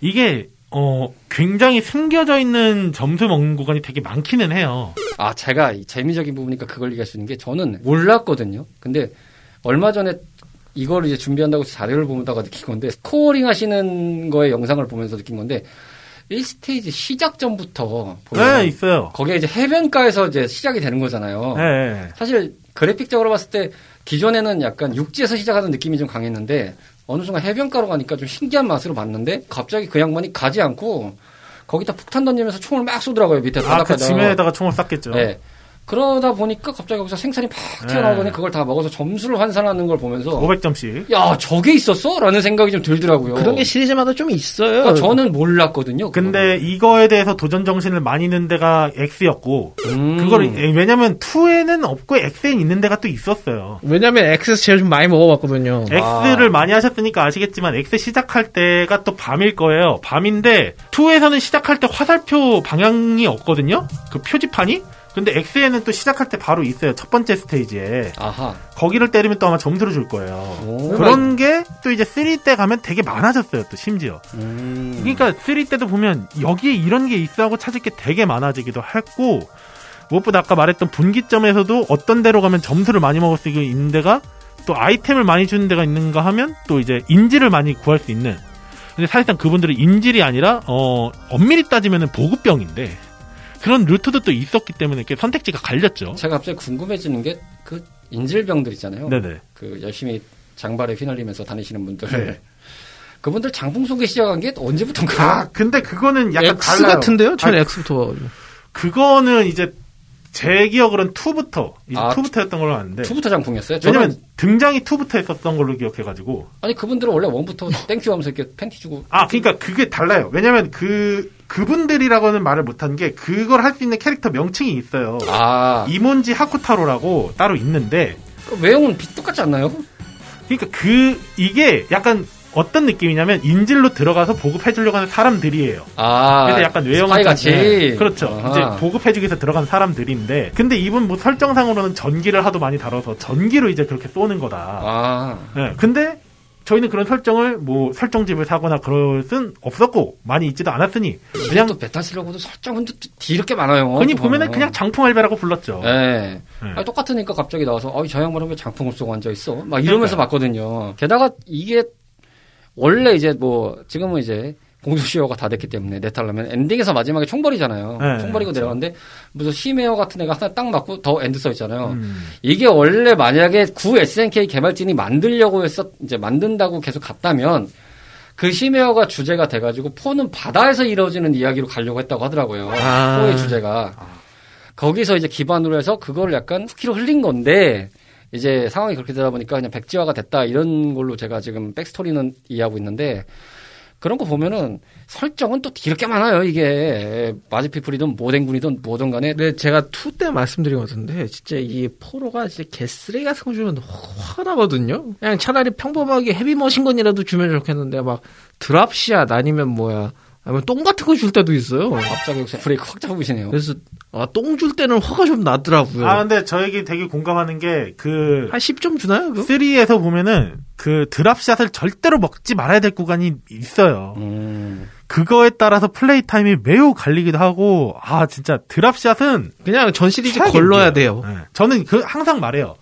이게, 어, 굉장히 숨겨져 있는 점수 먹는 구간이 되게 많기는 해요. 아, 제가 이 재미적인 부분이니까 그걸 얘기할 수 있는 게 저는 몰랐거든요. 근데 얼마 전에 이걸 이제 준비한다고 자료를 보다가 느낀 건데 scoring 하시는 거의 영상을 보면서 느낀 건데 1스테이지 시작 전부터 보면 네, 있어요. 거기에 이제 해변가에서 이제 시작이 되는 거잖아요. 네, 네. 사실 그래픽적으로 봤을 때 기존에는 약간 육지에서 시작하는 느낌이 좀 강했는데 어느 순간 해변가로 가니까 좀 신기한 맛으로 봤는데 갑자기 그 양반이 가지 않고 거기다 폭탄 던지면서 총을 막 쏘더라고요 밑에 아, 그 바닥에다. 지면에다가 총을 쐈겠죠. 네. 그러다 보니까 갑자기 거기서 생산이 팍 튀어나오더니 네. 그걸 다 먹어서 점수를 환산하는 걸 보면서 500점씩. 야 저게 있었어? 라는 생각이 좀 들더라고요. 그런 게 시리즈마다 좀 있어요. 그러니까 저는 몰랐거든요. 근데 이거에 대해서 도전 정신을 많이 넣은 데가 X였고, 음. 그걸, 왜냐면 2에는 없고 X엔 있는 데가 또 있었어요. 왜냐면 엑세스 제가 좀 많이 먹어봤거든요. X를 많이 하셨으니까 아시겠지만 X 시작할 때가 또 밤일 거예요. 밤인데 2에서는 시작할 때 화살표 방향이 없거든요. 그 표지판이. 근데 X에는 또 시작할 때 바로 있어요. 첫 번째 스테이지에. 아하. 거기를 때리면 또 아마 점수를 줄 거예요. 오. 그런 게 또 이제 3 때 가면 되게 많아졌어요. 또 심지어. 음. 그러니까 3 때도 보면 여기에 이런 게 있어 하고 찾을 게 되게 많아지기도 했고 무엇보다 아까 말했던 분기점에서도 어떤 데로 가면 점수를 많이 먹을 수 있는 데가 또 아이템을 많이 주는 데가 있는가 하면 또 이제 인지를 많이 구할 수 있는 근데 사실상 그분들은 인질이 아니라 어 엄밀히 따지면은 보급병인데 그런 루트도 또 있었기 때문에 이렇게 선택지가 갈렸죠. 제가 갑자기 궁금해지는 게 그 인질병들 있잖아요. 네네. 그 열심히 장발에 휘날리면서 다니시는 분들. 네. 그분들 장풍 쏘기 시작한 게 언제부터인가? 아 근데 그거는 약간 X 달라요. 같은데요? 저는 아, X부터. 그거는 이제 제 기억으로는 2부터 이제 아, 2부터였던 걸로 아는데 two부터 장풍이었어요? 네. 왜냐면 저는 등장이 2부터 했었던 걸로 기억해가지고 아니 그분들은 원래 one부터 thank you 하면서 이렇게 팬티 주고 아 그러니까 그게 달라요 왜냐면 그 그분들이라고는 말을 못한 게 그걸 할 수 있는 캐릭터 명칭이 있어요 아 이치몬지 하쿠타로라고 따로 있는데 그 외형은 비- 똑같지 않나요? 그러니까 그 이게 약간 어떤 느낌이냐면 인질로 들어가서 보급해 주려고 하는 사람들이에요 아 그래서 약간 외형 같이 네, 그렇죠 아하. 이제 보급해 주기 위해서 들어간 사람들인데 근데 이분 뭐 설정상으로는 전기를 하도 많이 다뤄서 전기로 이제 그렇게 쏘는 거다 아 네, 근데 저희는 그런 설정을 뭐 설정집을 사거나 그럴 순 없었고 많이 있지도 않았으니 그냥 베타실러고도 설정은 또 뒤렇게 많아요. 흔히 또 보면은 보면. 그냥 장풍 알베라고 불렀죠. 네. 네. 아니, 똑같으니까 갑자기 나와서 어이 저 양반은 왜 장풍을 쏘고 앉아 있어? 막 이러면서 봤거든요. 게다가 이게 원래 이제 뭐 지금은 이제 공소시효가 다 됐기 때문에 네타하면 엔딩에서 마지막에 총 버리잖아요. 네, 총 버리고 그렇죠. 내려가는데 무슨 시메어 같은 애가 하나 딱 맞고 the end 써 있잖아요. 음. 이게 원래 만약에 구 SNK 개발진이 만들려고 했었 이제 만든다고 계속 갔다면 그 시메어가 주제가 돼가지고 four는 바다에서 이루어지는 이야기로 가려고 했다고 하더라고요. 아. 포의 주제가 거기서 이제 기반으로 해서 그걸 약간 후키로 흘린 건데 이제 상황이 그렇게 되다 보니까 그냥 백지화가 됐다 이런 걸로 제가 지금 backstory는 이해하고 있는데 그런 거 보면은 설정은 또 이렇게 많아요 이게. 마즈피플이든 모덴군이든 뭐든 간에. 근데 제가 two 때 말씀드린 것 같은데 진짜 이 포로가 진짜 개쓰레기 같은 거 주면 화가 나거든요. 그냥 차라리 평범하게 heavy machine gun이라도 주면 좋겠는데 막 drop shot 아니면 뭐야 아니면 똥 같은 거 줄 때도 있어요. 갑자기 여기서 브레이크 확 잡으시네요. 그래서 아, 똥 줄 때는 화가 좀 나더라고요. 아 근데 저에게 되게 공감하는 게 그 한 10점 주나요? 그거? 3에서 보면은 그 drop shot을 절대로 먹지 말아야 될 구간이 있어요. 음. 그거에 따라서 play time이 매우 갈리기도 하고 아 진짜 drop shot은 그냥 전 시리즈 걸러야. 돼요. 네. 저는 그 항상 말해요.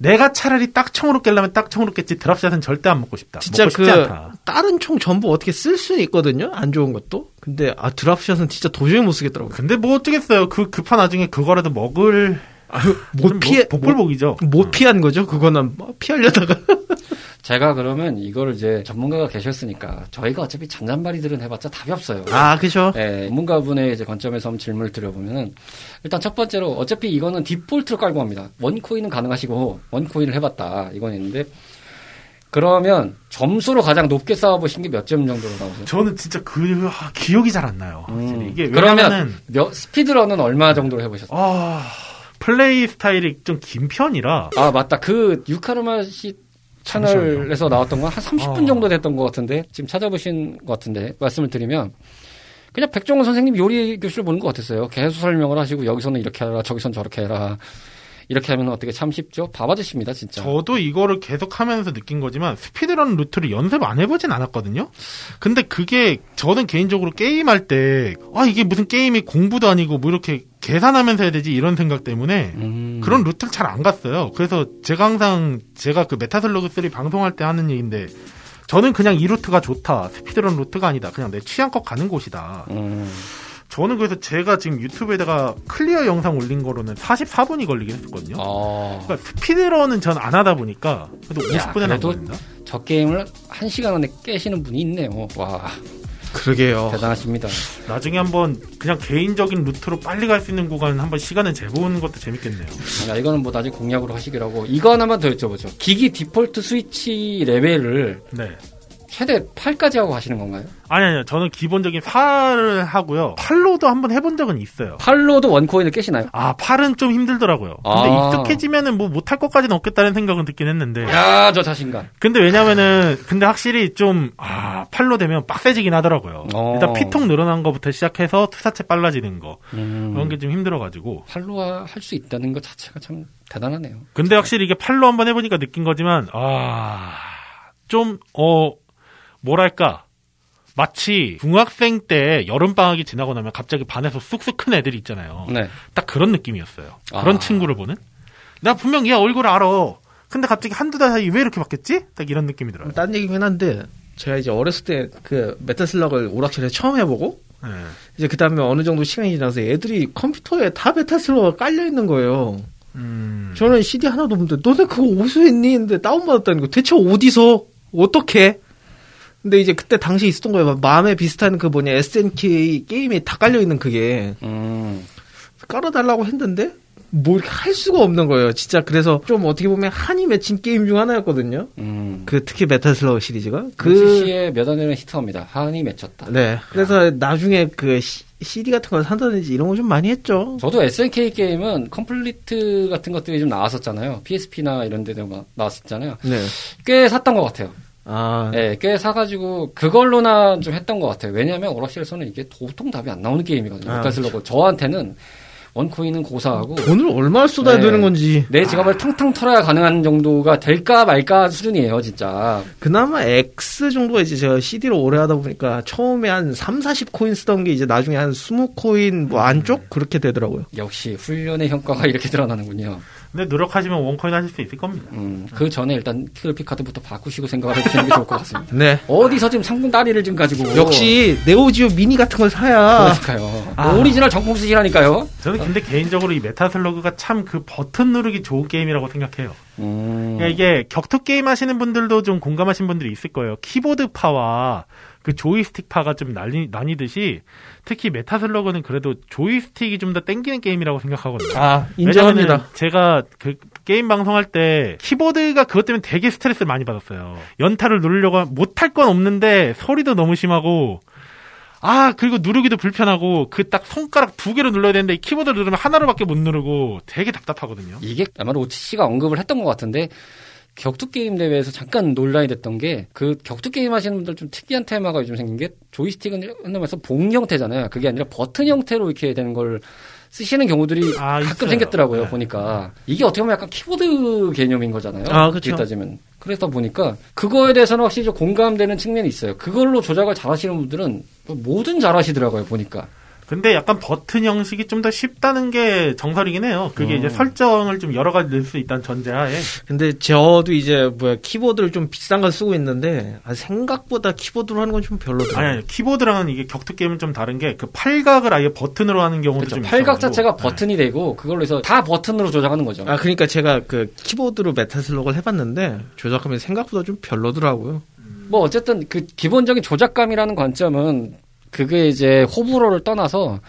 내가 차라리 딱 총으로 깰려면 딱 총으로 깼지 drop shot은 절대 안 먹고 싶다. 진짜 먹고 그 않다. 다른 총 전부 어떻게 쓸 수는 있거든요. 안 좋은 것도. 근데 아 drop shot은 진짜 도저히 못 쓰겠더라고요. 근데 뭐 어쩌겠어요. 그 급한 와중에 그거라도 먹을 아유, 못 피해 뭐, 복불복이죠. 못, 못 피한 거죠. 그거는 뭐 피하려다가 제가 그러면 이거를 이제 전문가가 계셨으니까 저희가 어차피 잔잔바리들은 해봤자 답이 없어요. 아 그죠. 예, 전문가분의 이제 관점에서 한번 질문을 드려보면은 일단 첫 번째로 어차피 이거는 디폴트로 깔고 합니다. 원코인은 가능하시고 원코인을 해봤다 이건 있는데 그러면 점수로 가장 높게 쌓아보신 게 몇 점 정도로 나오세요? 저는 진짜 그 아, 기억이 잘 안 나요. 음. 이게 그러면 왜냐면은 speedrun은 얼마 정도로 해보셨어요? 아 플레이 스타일이 좀 긴 편이라 아 맞다 그 유카르마 씨 채널에서 나왔던 건 한 30분 어. 정도 됐던 것 같은데 지금 찾아보신 것 같은데 말씀을 드리면 그냥 백종원 선생님 요리 교실을 보는 것 같았어요. 계속 설명을 하시고 여기서는 이렇게 해라 저기선 저렇게 해라 이렇게 하면 어떻게 참 쉽죠? 밥 아저씨입니다 진짜. 저도 이거를 계속 하면서 느낀 거지만 speedrun 루트를 연습 안 해보진 않았거든요. 근데 그게 저는 개인적으로 게임할 때 아 이게 무슨 게임이 공부도 아니고 뭐 이렇게 계산하면서 해야 되지 이런 생각 때문에 음. 그런 루트를 잘 안 갔어요. 그래서 제가 항상 제가 그 메타슬러그 3 방송할 때 하는 얘기인데 저는 그냥 이 루트가 좋다. speedrun 루트가 아니다. 그냥 내 취향껏 가는 곳이다. 음. 저는 그래서 제가 지금 유튜브에다가 클리어 영상 올린 거로는 44분이 걸리긴 했었거든요. 어, 그러니까 speedrun은 전 안 하다 보니까 그래도 야, 50분에 안 그래도- 걸린다. 저 게임을 한 시간 안에 깨시는 분이 있네요. 와 그러게요. 대단하십니다. 나중에 한번 그냥 개인적인 루트로 빨리 갈 수 있는 구간 한번 시간을 재보는 것도 재밌겠네요. 야, 이거는 뭐 나중에 공략으로 하시기라고 이거 하나만 더 여쭤보죠. 기기 디폴트 스위치 레벨을 네. 최대 8까지 하고 하시는 건가요? 아니 아니요. 저는 기본적인 8을 하고요. 8로도 한번 해본 적은 있어요. 8로도 원코인을 깨시나요? 아, 8은 좀 힘들더라고요. 근데 아. 익숙해지면은 뭐 못할 것까지는 없겠다는 생각은 듣긴 했는데. 야, 저 자신감. 근데 왜냐면은, 근데 확실히 좀, 아, 8로 되면 빡세지긴 하더라고요. 어. 일단 피통 늘어난 거부터 시작해서 투사체 빨라지는 거. 음, 그런 게 좀 힘들어가지고. 8로 할 수 있다는 것 자체가 참 대단하네요. 근데 확실히 이게 8로 한번 해보니까 느낀 거지만, 아, 좀, 어, 뭐랄까. 마치 중학생 때 여름방학이 지나고 나면 갑자기 반에서 쑥쑥 큰 애들이 있잖아요. 네. 딱 그런 느낌이었어요. 그런 아. 친구를 보는? 나 분명 얘 얼굴 알아. 근데 갑자기 한두 달 사이 왜 이렇게 바뀌었지? 딱 이런 느낌이 들어요. 딴 얘기긴 한데 제가 이제 어렸을 때 그 메타슬럭을 오락실에 처음 해보고 네. 이제 그 다음에 어느 정도 시간이 지나서 애들이 컴퓨터에 다 메타슬럭가 깔려 있는 거예요. 음. 저는 CD 하나도 없는데 너네 그거 어디서 했니? 근데 다운받았다는 거 대체 어디서 어떻게? 근데 이제 그때 당시 있었던 거예요. 마메 비슷한 그 뭐냐 SNK 게임에 다 깔려 있는 그게 음, 깔아달라고 했는데 뭐 이렇게 할 수가 없는 거예요. 진짜 그래서 좀 어떻게 보면 한이 맺힌 게임 중 하나였거든요. 음. 그 특히 메타슬러 시리즈가 그그 시에 몇안 되는 히트입니다. 한이 맺혔다. 네. 그래서 나중에 그 시- CD 같은 걸 산다든지 이런 거 좀 많이 했죠. 저도 SNK 게임은 complete 같은 것들이 좀 나왔었잖아요. PSP나 이런 데도 막 나왔었잖아요. 네. 꽤 샀던 것 같아요. 아, 네, 꽤 사가지고 그걸로나 좀 했던 것 같아요. 왜냐하면 오락실에서는 이게 도통 답이 안 나오는 게임이거든요. 아, 메타슬러그 저한테는 one coin은 고사하고 돈을 얼마나 쏟아야 네. 되는 건지. 내 지갑을 텅텅 털어야 가능한 정도가 될까 말까 수준이에요, 진짜. 그나마 X 정도가 이제 제가 CD를 오래 하다 보니까 처음에 한 3, 40코인 쓰던 게 이제 나중에 한 20코인 뭐 안쪽? 그렇게 되더라고요. 역시 훈련의 성과가 이렇게 드러나는군요. 근데 노력하시면 one coin 하실 수 있을 겁니다. 음, 그 전에 일단 그래픽 카드부터 바꾸시고 생각을 해주시는 게 좋을 것 같습니다. 네. 어디서 지금 상품 다리를 지금 가지고 역시 네오지오 미니 같은 걸 사야 그러니까요. 아. 오리지널 정품 쓰시라니까요. 저는 근데 개인적으로 이 메타슬러그가 참 그 버튼 누르기 좋은 게임이라고 생각해요. 음, 그러니까 이게 격투 게임 하시는 분들도 좀 공감하신 분들이 있을 거예요. 키보드파와 그 조이스틱파가 좀 나뉘, 나뉘듯이 특히 메타슬러그는 그래도 조이스틱이 좀 더 땡기는 게임이라고 생각하거든요. 아, 인정합니다. 제가 그 게임 방송할 때 키보드가 그것 때문에 되게 스트레스를 많이 받았어요. 연타를 누르려고 못할 건 없는데 소리도 너무 심하고 아 그리고 누르기도 불편하고 그 딱 손가락 두 개로 눌러야 되는데 이 키보드 누르면 하나로밖에 못 누르고 되게 답답하거든요. 이게 아마도 오치 씨가 언급을 했던 것 같은데 격투 게임 대회에서 잠깐 논란이 됐던 게 그 격투 게임 하시는 분들 좀 특이한 테마가 요즘 생긴 게 조이스틱은 흔히말해서 봉 형태잖아요. 그게 아니라 버튼 형태로 이렇게 되는 걸 쓰시는 경우들이 아, 가끔 있어요. 생겼더라고요. 네. 보니까 이게 어떻게 보면 약간 키보드 개념인 거잖아요. 아. 어떻게 따지면 그러다 보니까 그거에 대해서는 확실히 좀 공감되는 측면이 있어요. 그걸로 조작을 잘하시는 분들은 뭐 뭐든 잘하시더라고요. 보니까 근데 약간 버튼 형식이 좀 더 쉽다는 게 정설이긴 해요. 그게 음. 이제 설정을 좀 여러 가지 넣을 수 있다는 전제하에 근데 저도 이제 뭐야 키보드를 좀 비싼 걸 쓰고 있는데 아, 생각보다 키보드로 하는 건 좀 별로더라고요. 아니 아니 키보드랑은 이게 격투 게임은 좀 다른 게 그 팔각을 아예 버튼으로 하는 경우도 그렇죠. 좀 팔각 있어가지고. 자체가 네. 버튼이 되고 그걸로 해서 다 버튼으로 조작하는 거죠. 아, 그러니까 제가 그 키보드로 메타슬럭을 해봤는데 조작하면 생각보다 좀 별로더라고요. 뭐 어쨌든 그 기본적인 조작감이라는 관점은 그게 이제 호불호를 떠나서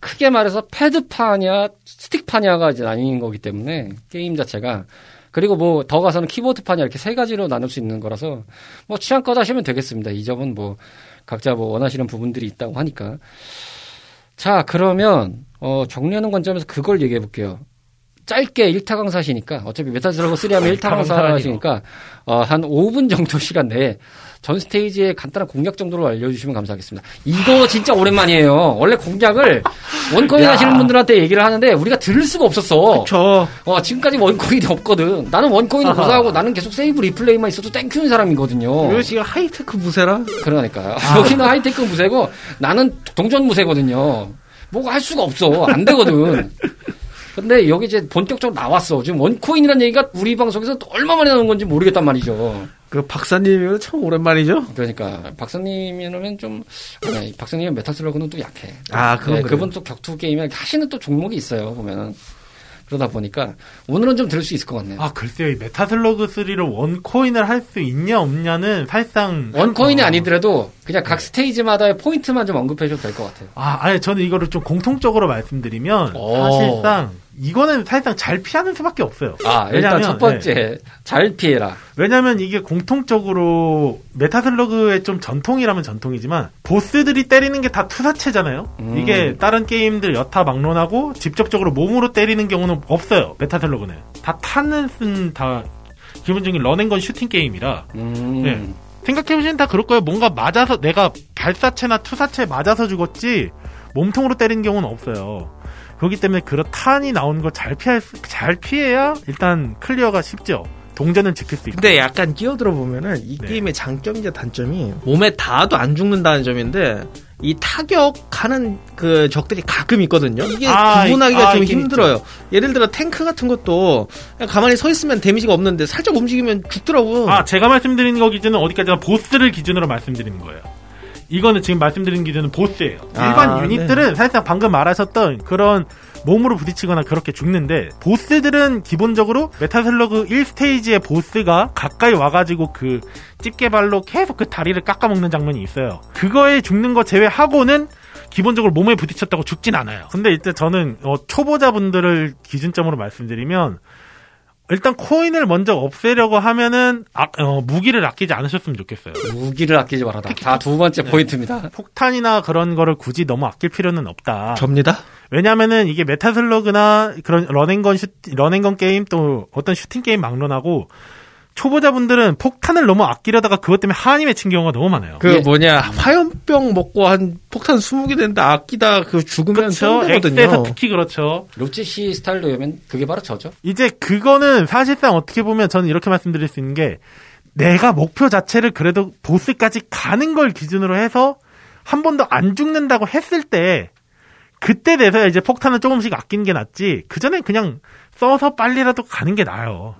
크게 말해서 패드파냐 스틱파냐가 이제 나뉘는 거기 때문에 게임 자체가 그리고 뭐 더 가서는 키보드파냐 이렇게 세 가지로 나눌 수 있는 거라서 뭐 취향껏 하시면 되겠습니다. 이 점은 뭐 각자 뭐 원하시는 부분들이 있다고 하니까 자 그러면 어 정리하는 관점에서 그걸 얘기해 볼게요. 짧게 1타 강사시니까 어차피 메타슬러그 3 하면 1타 강사시니까 어, 한 5분 정도 시간 내에 전 스테이지의 간단한 공략 정도로 알려주시면 감사하겠습니다. 이거 진짜 오랜만이에요. 원래 공략을 one coin 야. 하시는 분들한테 얘기를 하는데 우리가 들을 수가 없었어. 그쵸. 어, 지금까지 one coin이 없거든. 나는 one coin을 아하. 고사하고 나는 계속 세이브 replay만 있어도 thank you는 사람이거든요. 이거 지금 하이테크 무새라? 그러니까요. 여기는 하이테크 무새고 나는 동전 무새거든요. 뭐가 할 수가 없어. 안 되거든. 근데 여기 이제 본격적으로 나왔어. 지금 one coin이라는 얘기가 우리 방송에서 또 얼마 만에 나오는 건지 모르겠단 말이죠. 그 박사님이면 참 오랜만이죠? 그러니까 박사님이면 좀 아니 박사님은 메타슬러그는 또 약해. 아, 그건 네. 그분 또 격투 게임에 하시는 또 종목이 있어요. 보면은 그러다 보니까 오늘은 좀 들을 수 있을 것 같네요. 아 글쎄요 이 메타슬러그 3로 one coin을 할 수 있냐 없냐는 사실상 one coin이 어, 아니더라도 그냥 각 스테이지마다의 포인트만 좀 언급해 줘도 될 것 같아요. 아 아니 저는 이거를 좀 공통적으로 말씀드리면 오. 사실상 이거는 사실상 잘 피하는 수밖에 없어요. 아, 일단 왜냐면, 첫 번째, 잘 피해라. 왜냐면 이게 공통적으로 메타슬러그의 좀 전통이라면 전통이지만 보스들이 때리는 게 다 투사체잖아요. 음. 이게 다른 게임들 여타 막론하고 직접적으로 몸으로 때리는 경우는 없어요. 메타슬러그는 다 탄을 쓴다 기본적인 run and gun 슈팅 게임이라 음. 네. 생각해보시면 다 그럴 거예요. 뭔가 맞아서 내가 발사체나 투사체에 맞아서 죽었지 몸통으로 때리는 경우는 없어요. 그렇기 때문에 그런 탄이 나오는 걸 잘 피할 수- 잘 피해야 일단 클리어가 쉽죠. 동전은 지킬 수 있고. 근데 약간 끼어들어 보면은 이 네. 게임의 장점이자 단점이 몸에 닿아도 안 죽는다는 점인데 이 타격하는 그 적들이 가끔 있거든요. 이게 아, 구분하기가 아, 좀 힘들어요. 예를 들어 탱크 같은 것도 그냥 가만히 서 있으면 데미지가 없는데 살짝 움직이면 죽더라고. 아 제가 말씀드리는 거 기준은 어디까지나 보스를 기준으로 말씀드리는 거예요. 이거는 지금 말씀드리는 기준은 보스예요. 일반 아, 유닛들은 사실상 방금 말하셨던 그런 몸으로 부딪히거나 그렇게 죽는데 보스들은 기본적으로 메탈슬러그 1스테이지의 보스가 가까이 와가지고 그 집게발로 계속 그 다리를 깎아먹는 장면이 있어요. 그거에 죽는 거 제외하고는 기본적으로 몸에 부딪혔다고 죽진 않아요. 근데 일단 저는 어, 초보자분들을 기준점으로 말씀드리면 일단 코인을 먼저 없애려고 하면은 아, 어, 무기를 아끼지 않으셨으면 좋겠어요. 무기를 아끼지 말아라. 자 두 번째 네. 포인트입니다. 폭탄이나 그런 거를 굳이 너무 아낄 필요는 없다. 접니다. 왜냐면은 이게 메타슬러그나 그런 런앤건 슈 런앤건 게임 또 어떤 슈팅 게임 막론하고 초보자분들은 폭탄을 너무 아끼려다가 그것 때문에 한이 맺힌 경우가 너무 많아요. 그 예. 뭐냐 화염병 먹고 한 폭탄 20개 됐는데 아끼다 그 죽으면. 손해거든요. X에서 특히 그렇죠. 로지 씨 스타일로 하면 그게 바로 저죠. 이제 그거는 사실상 어떻게 보면 저는 이렇게 말씀드릴 수 있는 게 내가 목표 자체를 그래도 보스까지 가는 걸 기준으로 해서 한 번도 안 죽는다고 했을 때 그때 돼서야 이제 폭탄을 조금씩 아끼는 게 낫지 그 전에 그냥 써서 빨리라도 가는 게 나아요.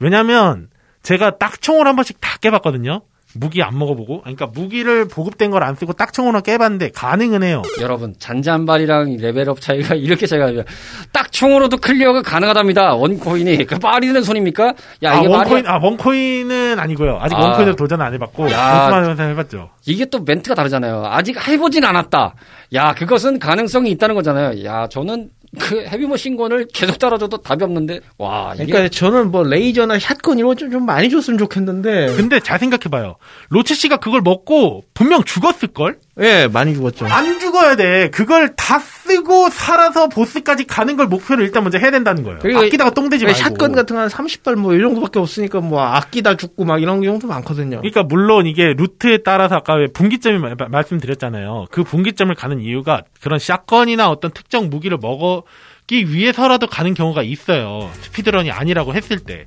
왜냐면 제가 딱총을 한 번씩 다 깨봤거든요. 무기 안 먹어보고. 그러니까 무기를 보급된 걸 안 쓰고 딱총으로 깨봤는데 가능은 해요. 여러분 잔잔발이랑 레벨업 차이가 이렇게 차이가 나요. 딱 총으로도 클리어가 가능하답니다. one coin이 그 말이 되는 손입니까? 야 아, 이게 one coin, 말이 아, one coin은 아니고요. 아직 아. one coin을 도전 안 해봤고, 하면서 해봤죠. 이게 또 멘트가 다르잖아요. 아직 해보진 않았다. 야 그것은 가능성이 있다는 거잖아요. 야 저는 그 헤비머신건을 계속 따라줘도 답이 없는데 와 이게 그러니까 저는 뭐 레이저나 샷건 이런 거좀 많이 줬으면 좋겠는데 근데 잘 생각해봐요. 로치 씨가 그걸 먹고 분명 죽었을 걸? 예 많이 죽었죠. 안 죽어야 돼. 그걸 다 쓰고 살아서 보스까지 가는 걸 목표로 일단 먼저 해야 된다는 거예요. 아끼다가 똥되지 말고. 샷건 같은 거한 30발 뭐 이 정도밖에 없으니까 뭐 아끼다 죽고 막 이런 경우도 많거든요. 그러니까 물론 이게 루트에 따라서 아까 왜 분기점이 마- 마- 말씀드렸잖아요. 그 분기점을 가는 이유가 그런 샷건이나 어떤 특정 무기를 먹기 위해서라도 가는 경우가 있어요. 스피드런이 아니라고 했을 때.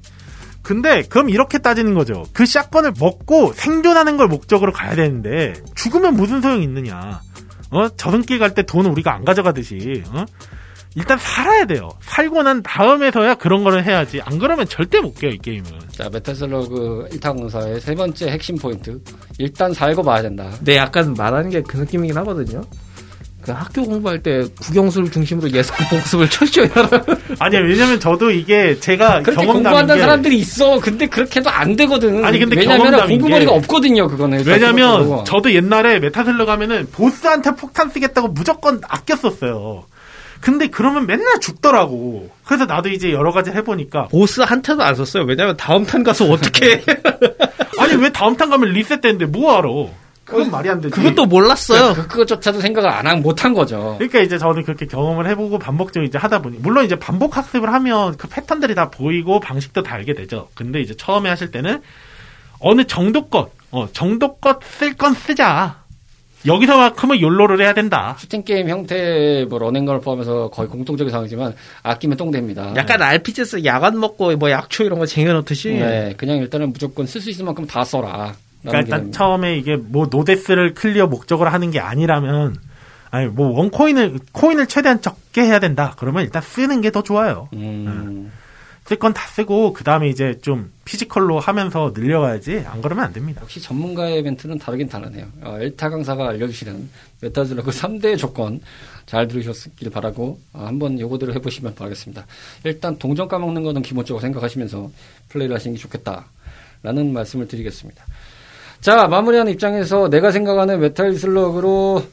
근데 그럼 이렇게 따지는 거죠. 그 샷건을 먹고 생존하는 걸 목적으로 가야 되는데 죽으면 무슨 소용이 있느냐. 어? 저승길 갈 때 돈은 우리가 안 가져가듯이 어? 일단 살아야 돼요. 살고 난 다음에서야 그런 거를 해야지. 안 그러면 절대 못 깨요, 이 게임은. 자 메탈슬러그 1타 강사의 세 번째 핵심 포인트 일단 살고 봐야 된다. 근데 약간 말하는 게 그 느낌이긴 하거든요. 그 학교 공부할 때 국영수를 중심으로 예습 복습을 철저히 하라. 아니 왜냐면 저도 이게 제가 그렇게 경험담인 공부한다는 게 사람들이 있어. 근데 그렇게 해도 안 되거든. 아니, 근데 왜냐면 공부머리가 게- 없거든요. 그거는 왜냐면. 저도 옛날에 메탈슬러그 하면은 보스한테 폭탄 쓰겠다고 무조건 아꼈었어요. 근데 그러면 맨날 죽더라고. 그래서 나도 이제 여러 가지 해보니까 보스 한테도 안 썼어요. 왜냐면 다음 탄 가서 어떻게 해. 아니 왜 다음 탄 가면 리셋되는데 뭐 하러? 그건 말이 안 되지. 그것도 몰랐어요. 그, 그것조차도 생각을 안 한, 못한 거죠. 그러니까 이제 저는 그렇게 경험을 해보고 반복적으로 이제 하다 보니 물론 이제 반복 학습을 하면 그 패턴들이 다 보이고 방식도 다 알게 되죠. 근데 이제 처음에 하실 때는 어느 정도껏 어 정도껏 쓸 건 쓰자. 여기서만큼은 욜로를 해야 된다. 슈팅 게임 형태 뭐 런앤걸 포함해서 거의 공통적인 상황이지만 아끼면 똥됩니다. 약간 RPG에서 야간 먹고 뭐 약초 이런 거 쟁여놓듯이 네, 그냥 일단은 무조건 쓸 수 있을 만큼 다 써라. 그러니까 일단 처음에 이게 뭐 no death를 클리어 목적으로 하는 게 아니라면 아니 뭐 one coin을 코인을 최대한 적게 해야 된다. 그러면 일단 쓰는 게 더 좋아요. 음, 쓸 건 다 쓰고 그 다음에 이제 좀 피지컬로 하면서 늘려가야지 안 그러면 안 됩니다. 역시 전문가의 멘트는 다르긴 다르네요. 어, 일타 강사가 알려주시는 메탈슬러그 3대 조건 잘 들으셨길 바라고 어, 한번 요거대로 해보시면 바라겠습니다. 일단 동전 까먹는 거는 기본적으로 생각하시면서 플레이를 하시는 게 좋겠다라는 말씀을 드리겠습니다. 자 마무리하는 입장에서 내가 생각하는 메탈 슬러그로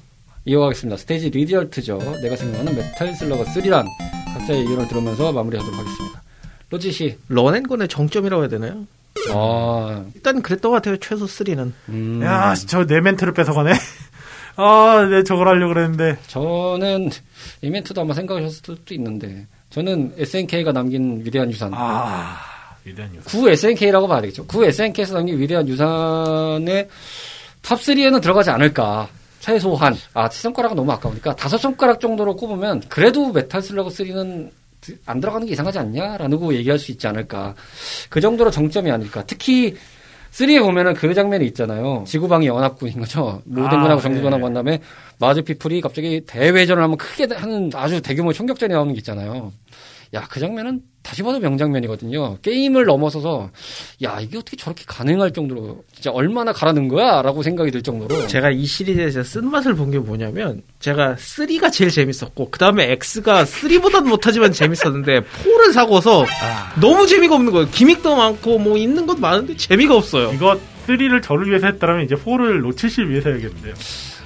이어가겠습니다. 스테이지 리디얼트죠. 내가 생각하는 메탈 슬러그 3란 각자의 의견을 들으면서 마무리하도록 하겠습니다. 로지 씨, run and gun의 정점이라고 해야 되나요? 아, 일단 그랬던 것 같아요. 최소 3는. 음, 야, 저 내 멘트를 뺏어가네. 아, 네, 저걸 하려고 그랬는데. 저는 이벤트도 아마 생각하셨을 수도 있는데 저는 SNK가 남긴 위대한 유산 아, 위대한 유산. 구 SNK라고 봐야 되겠죠. 구 SNK에서 남긴 위대한 유산의 탑 3에는 들어가지 않을까. 최소한 아 손가락은 너무 아까우니까 다섯 손가락 정도로 꼽으면 그래도 메탈 슬러그 3는 안 들어가는 게 이상하지 않냐라고 얘기할 수 있지 않을까. 그 정도로 정점이 아닐까. 특히 3에 보면은 그 장면이 있잖아요. 지구방위 연합군인 거죠. 모든 아, 군하고 네. 정규군하고 한 다음에 마주 피플이 갑자기 대회전을 하면 크게 하는 아주 대규모 총격전이 나오는 게 있잖아요. 야, 그 장면은 다시 봐도 명장면이거든요. 게임을 넘어서서 야, 이게 어떻게 저렇게 가능할 정도로 진짜 얼마나 가라는 거야? 라고 생각이 들 정도로 제가 이 시리즈에서 쓴맛을 본 게 뭐냐면 제가 3가 제일 재밌었고 그 다음에 X가 3보단 못하지만 재밌었는데 4를 사고서 너무 재미가 없는 거예요. 기믹도 많고 뭐 있는 것 많은데 재미가 없어요. 이거 3를 저를 위해서 했다면 이제 4를 놓치실 위해서 해야겠는데요.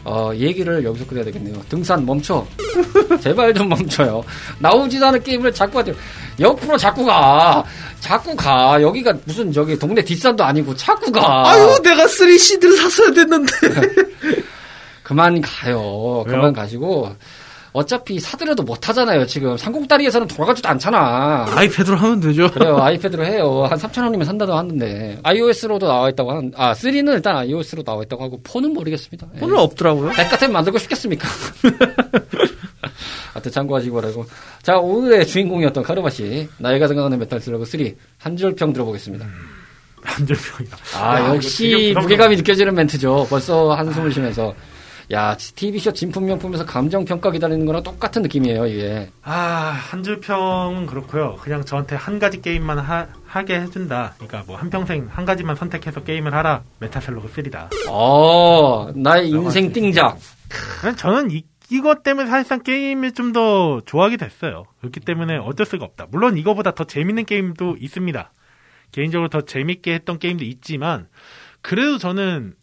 어, 얘기를 여기서 끝내야 되겠네요. 등산 멈춰. 제발 좀 멈춰요. 나오지도 않은 게임을 자꾸 하죠. 옆으로 자꾸 가. 자꾸 가. 여기가 무슨 저기 동네 뒷산도 아니고 자꾸 가. 아유 내가 3CD를 샀어야 됐는데. 그만 가요. 그만 왜요? 가시고. 어차피 사더라도 못 하잖아요, 지금. 상공다리에서는 돌아가지도 않잖아. 아이패드로 하면 되죠. 그래요, 아이패드로 해요. 한 3,000원이면 산다고 하는데. iOS로도 나와 있다고 하는, 아, 3는 일단 iOS로 나와 있다고 하고, 4는 모르겠습니다. 예. 오늘 없더라고요. 백 같으면 만들고 싶겠습니까? 하여튼 참고하시기 바라고. 자, 오늘의 주인공이었던 카르마 씨. 내가 생각하는 메탈 슬러그 3. 한 줄 평 들어보겠습니다. 한 줄 평이다. 아, 야, 역시. 무게감이 느껴지는 멘트죠. 벌써 한숨을 쉬면서. 야, TV쇼 진품명품에서 감정평가 기다리는 거랑 똑같은 느낌이에요, 이게. 아, 한 줄평은 그렇고요. 그냥 저한테 한 가지 게임만 하, 게 해준다. 그러니까 뭐 한평생 한 가지만 선택해서 게임을 하라. 메탈슬러그 3다. 어, 나의 인생 띵작. 저는 이, 이것 때문에 사실상 게임을 좀 더 좋아하게 됐어요. 그렇기 때문에 어쩔 수가 없다. 물론 이거보다 더 재밌는 게임도 있습니다. 개인적으로 더 재밌게 했던 게임도 있지만, 그래도 저는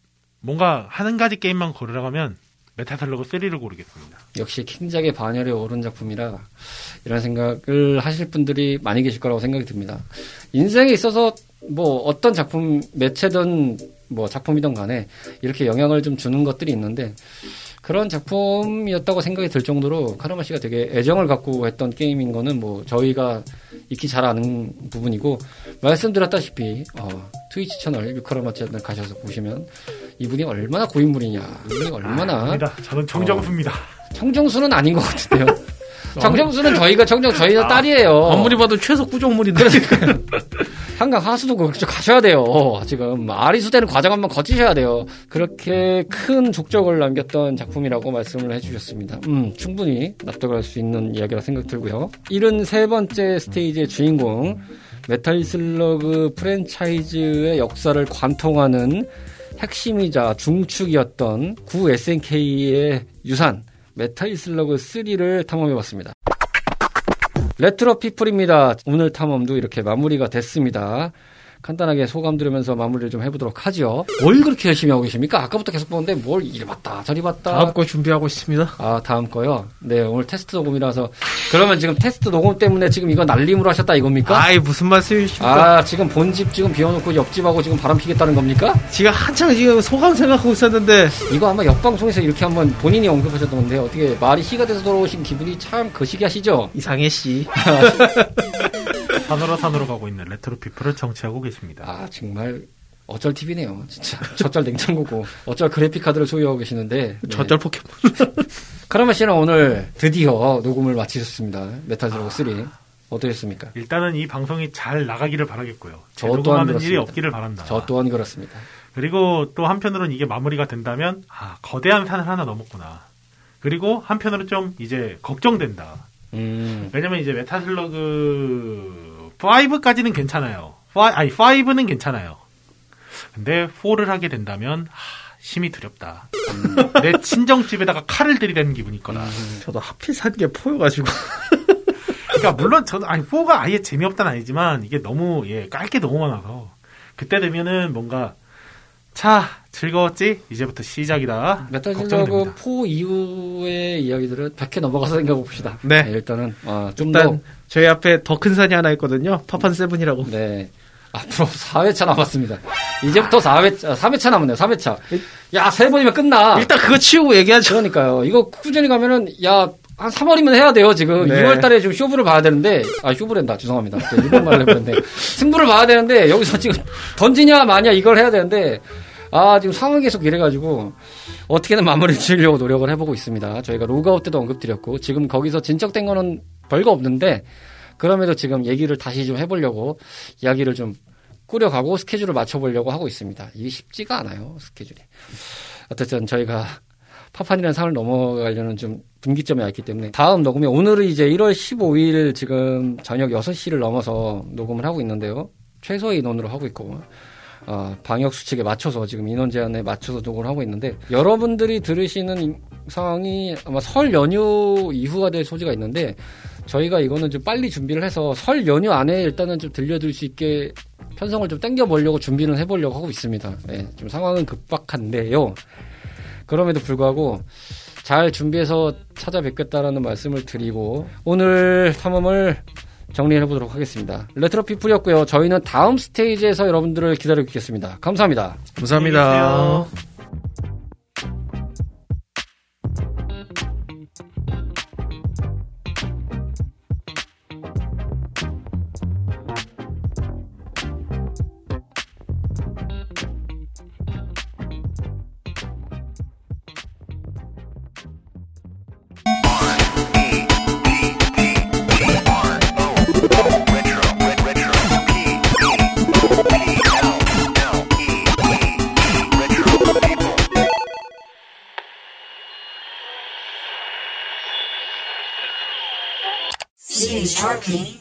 뭔가 한 가지 게임만 고르라면 메타셀로그 3를 고르겠습니다. 역시 킹작의 반열에 오른 작품이라 이런 생각을 하실 분들이 많이 계실 거라고 생각이 듭니다. 인생에 있어서 뭐 어떤 작품 매체든 뭐 작품이든 간에 이렇게 영향을 좀 주는 것들이 있는데 그런 작품이었다고 생각이 들 정도로 카르마 씨가 되게 애정을 갖고 했던 게임인 거는 뭐 저희가 익히 잘 아는 부분이고 말씀드렸다시피 어, 트위치 채널 유카르마 채널 가셔서 보시면 이분이 얼마나 고인물이냐 이분이 얼마나 아닙니다. 저는 정정수입니다. 청정수는 아닌 것 같은데요. 청정수는 저희가 청정 저희가 딸이에요. 아무리 봐도 최소 구정물인데. 한강 하수도 그쪽 가셔야 돼요. 지금 아리수되는 과정 한번 거치셔야 돼요. 그렇게 큰 족적을 남겼던 작품이라고 말씀을 해주셨습니다. 음, 충분히 납득할 수 있는 이야기라 생각 들고요. 73번째 스테이지의 주인공 메탈 슬러그 프랜차이즈의 역사를 관통하는 핵심이자 중축이었던 구 SNK의 유산 메탈 슬러그 3를 탐험해봤습니다. 레트로 피플입니다. 오늘 탐험도 이렇게 마무리가 됐습니다. 간단하게 소감 들으면서 마무리를 좀 해보도록 하죠. 뭘 그렇게 열심히 하고 계십니까? 아까부터 계속 보는데 뭘 이리 봤다 저리 봤다. 다음 거 준비하고 있습니다. 아 다음 거요. 네 오늘 테스트 녹음이라서 그러면 지금 테스트 녹음 때문에 지금 이거 날림으로 하셨다 이겁니까? 아이 무슨 말씀이십니까? 아, 지금 본집 지금 비워놓고 옆집하고 지금 바람 피겠다는 겁니까? 지가 한창 지금 소감 생각하고 있었는데 이거 아마 옆방송에서 이렇게 한번 본인이 언급하셨던 건데 어떻게 말이 씨가 돼서 돌아오신 기분이 참 거시기하시죠? 이상해 씨. 산으로 산으로 가고 있는 레트로 피플을 청취하고 계십니다. 아 정말 어쩔 TV네요. 진짜 저쩔 냉장고고 어쩔 그래픽 카드를 소유하고 계시는데 네. 저쩔 포켓몬. 카르마 씨는 오늘 드디어 녹음을 마치셨습니다. 메탈 슬러그 3 어떠셨습니까? 일단은 이 방송이 잘 나가기를 바라겠고요. 저 또한 녹음하는 일이 그렇습니다. 없기를 바란다. 저 또한 그렇습니다. 그리고 또 한편으로는 이게 마무리가 된다면 아 거대한 산을 하나 넘었구나. 그리고 한편으로 좀 이제 걱정된다. 음, 왜냐면 이제 Metal Slug 5까지는 괜찮아요. 5, 아니 5는 괜찮아요. 근데 4를 하게 된다면 하, 심히 두렵다. 내 친정집에다가 칼을 들이대는 기분이 있거나. 저도 하필 산 게 4여가지고. 그러니까 물론 저는 아니 4가 아예 재미없다는 아니지만 이게 너무 예 깔게 너무 많아서 그때 되면은 뭔가 차 즐거웠지 이제부터 시작이다. Metal Slug 걱정됩니다. 4 이후의 이야기들은 100회 넘어가서 생각해 봅시다. 네. 일단은 아, 좀더 일단 저희 앞에 더 큰 산이 하나 있거든요. 파판 세븐이라고. 네. 앞으로 4회차 남았습니다. 이제부터 4회차, 3회차 남았네요, 3회차. 야, 세 번이면 끝나. 일단 그거 치우고 얘기하죠. 그러니까요. 이거 꾸준히 가면은, 야, 한 3월이면 해야 돼요, 지금. 네. 2월 달에 지금 쇼부를 봐야 되는데, 아, 쇼부랜다. 죄송합니다. 일본 말을 해버렸는데. 승부를 봐야 되는데, 여기서 지금 던지냐, 마냐, 이걸 해야 되는데, 아, 지금 상황이 계속 이래가지고, 어떻게든 마무리 지으려고 노력을 해보고 있습니다. 저희가 로그아웃 때도 언급드렸고, 지금 거기서 진척된 거는 별거 없는데, 그럼에도 지금 얘기를 다시 좀 해보려고, 이야기를 좀 꾸려가고, 스케줄을 맞춰보려고 하고 있습니다. 이게 쉽지가 않아요, 스케줄이. 어쨌든 저희가 파판이라는 산을 넘어가려는 좀 분기점에 왔기 때문에 다음 녹음이 오늘은 이제 1월 15일 지금 저녁 6시를 넘어서 녹음을 하고 있는데요. 최소의 인원으로 하고 있고 어, 방역 수칙에 맞춰서 지금 인원 제한에 맞춰서 녹음을 하고 있는데 여러분들이 들으시는 이- 상황이 아마 설 연휴 이후가 될 소지가 있는데 저희가 이거는 좀 빨리 준비를 해서 설 연휴 안에 일단은 좀 들려줄 수 있게 편성을 좀 땡겨 보려고 준비는 해보려고 하고 있습니다. 네, 좀 상황은 급박한데요. 그럼에도 불구하고 잘 준비해서 찾아뵙겠다라는 말씀을 드리고 오늘 탐험을 정리해 보도록 하겠습니다. 레트로 피플이었고요. 저희는 다음 스테이지에서 여러분들을 기다리고 있겠습니다. 감사합니다. 감사합니다. King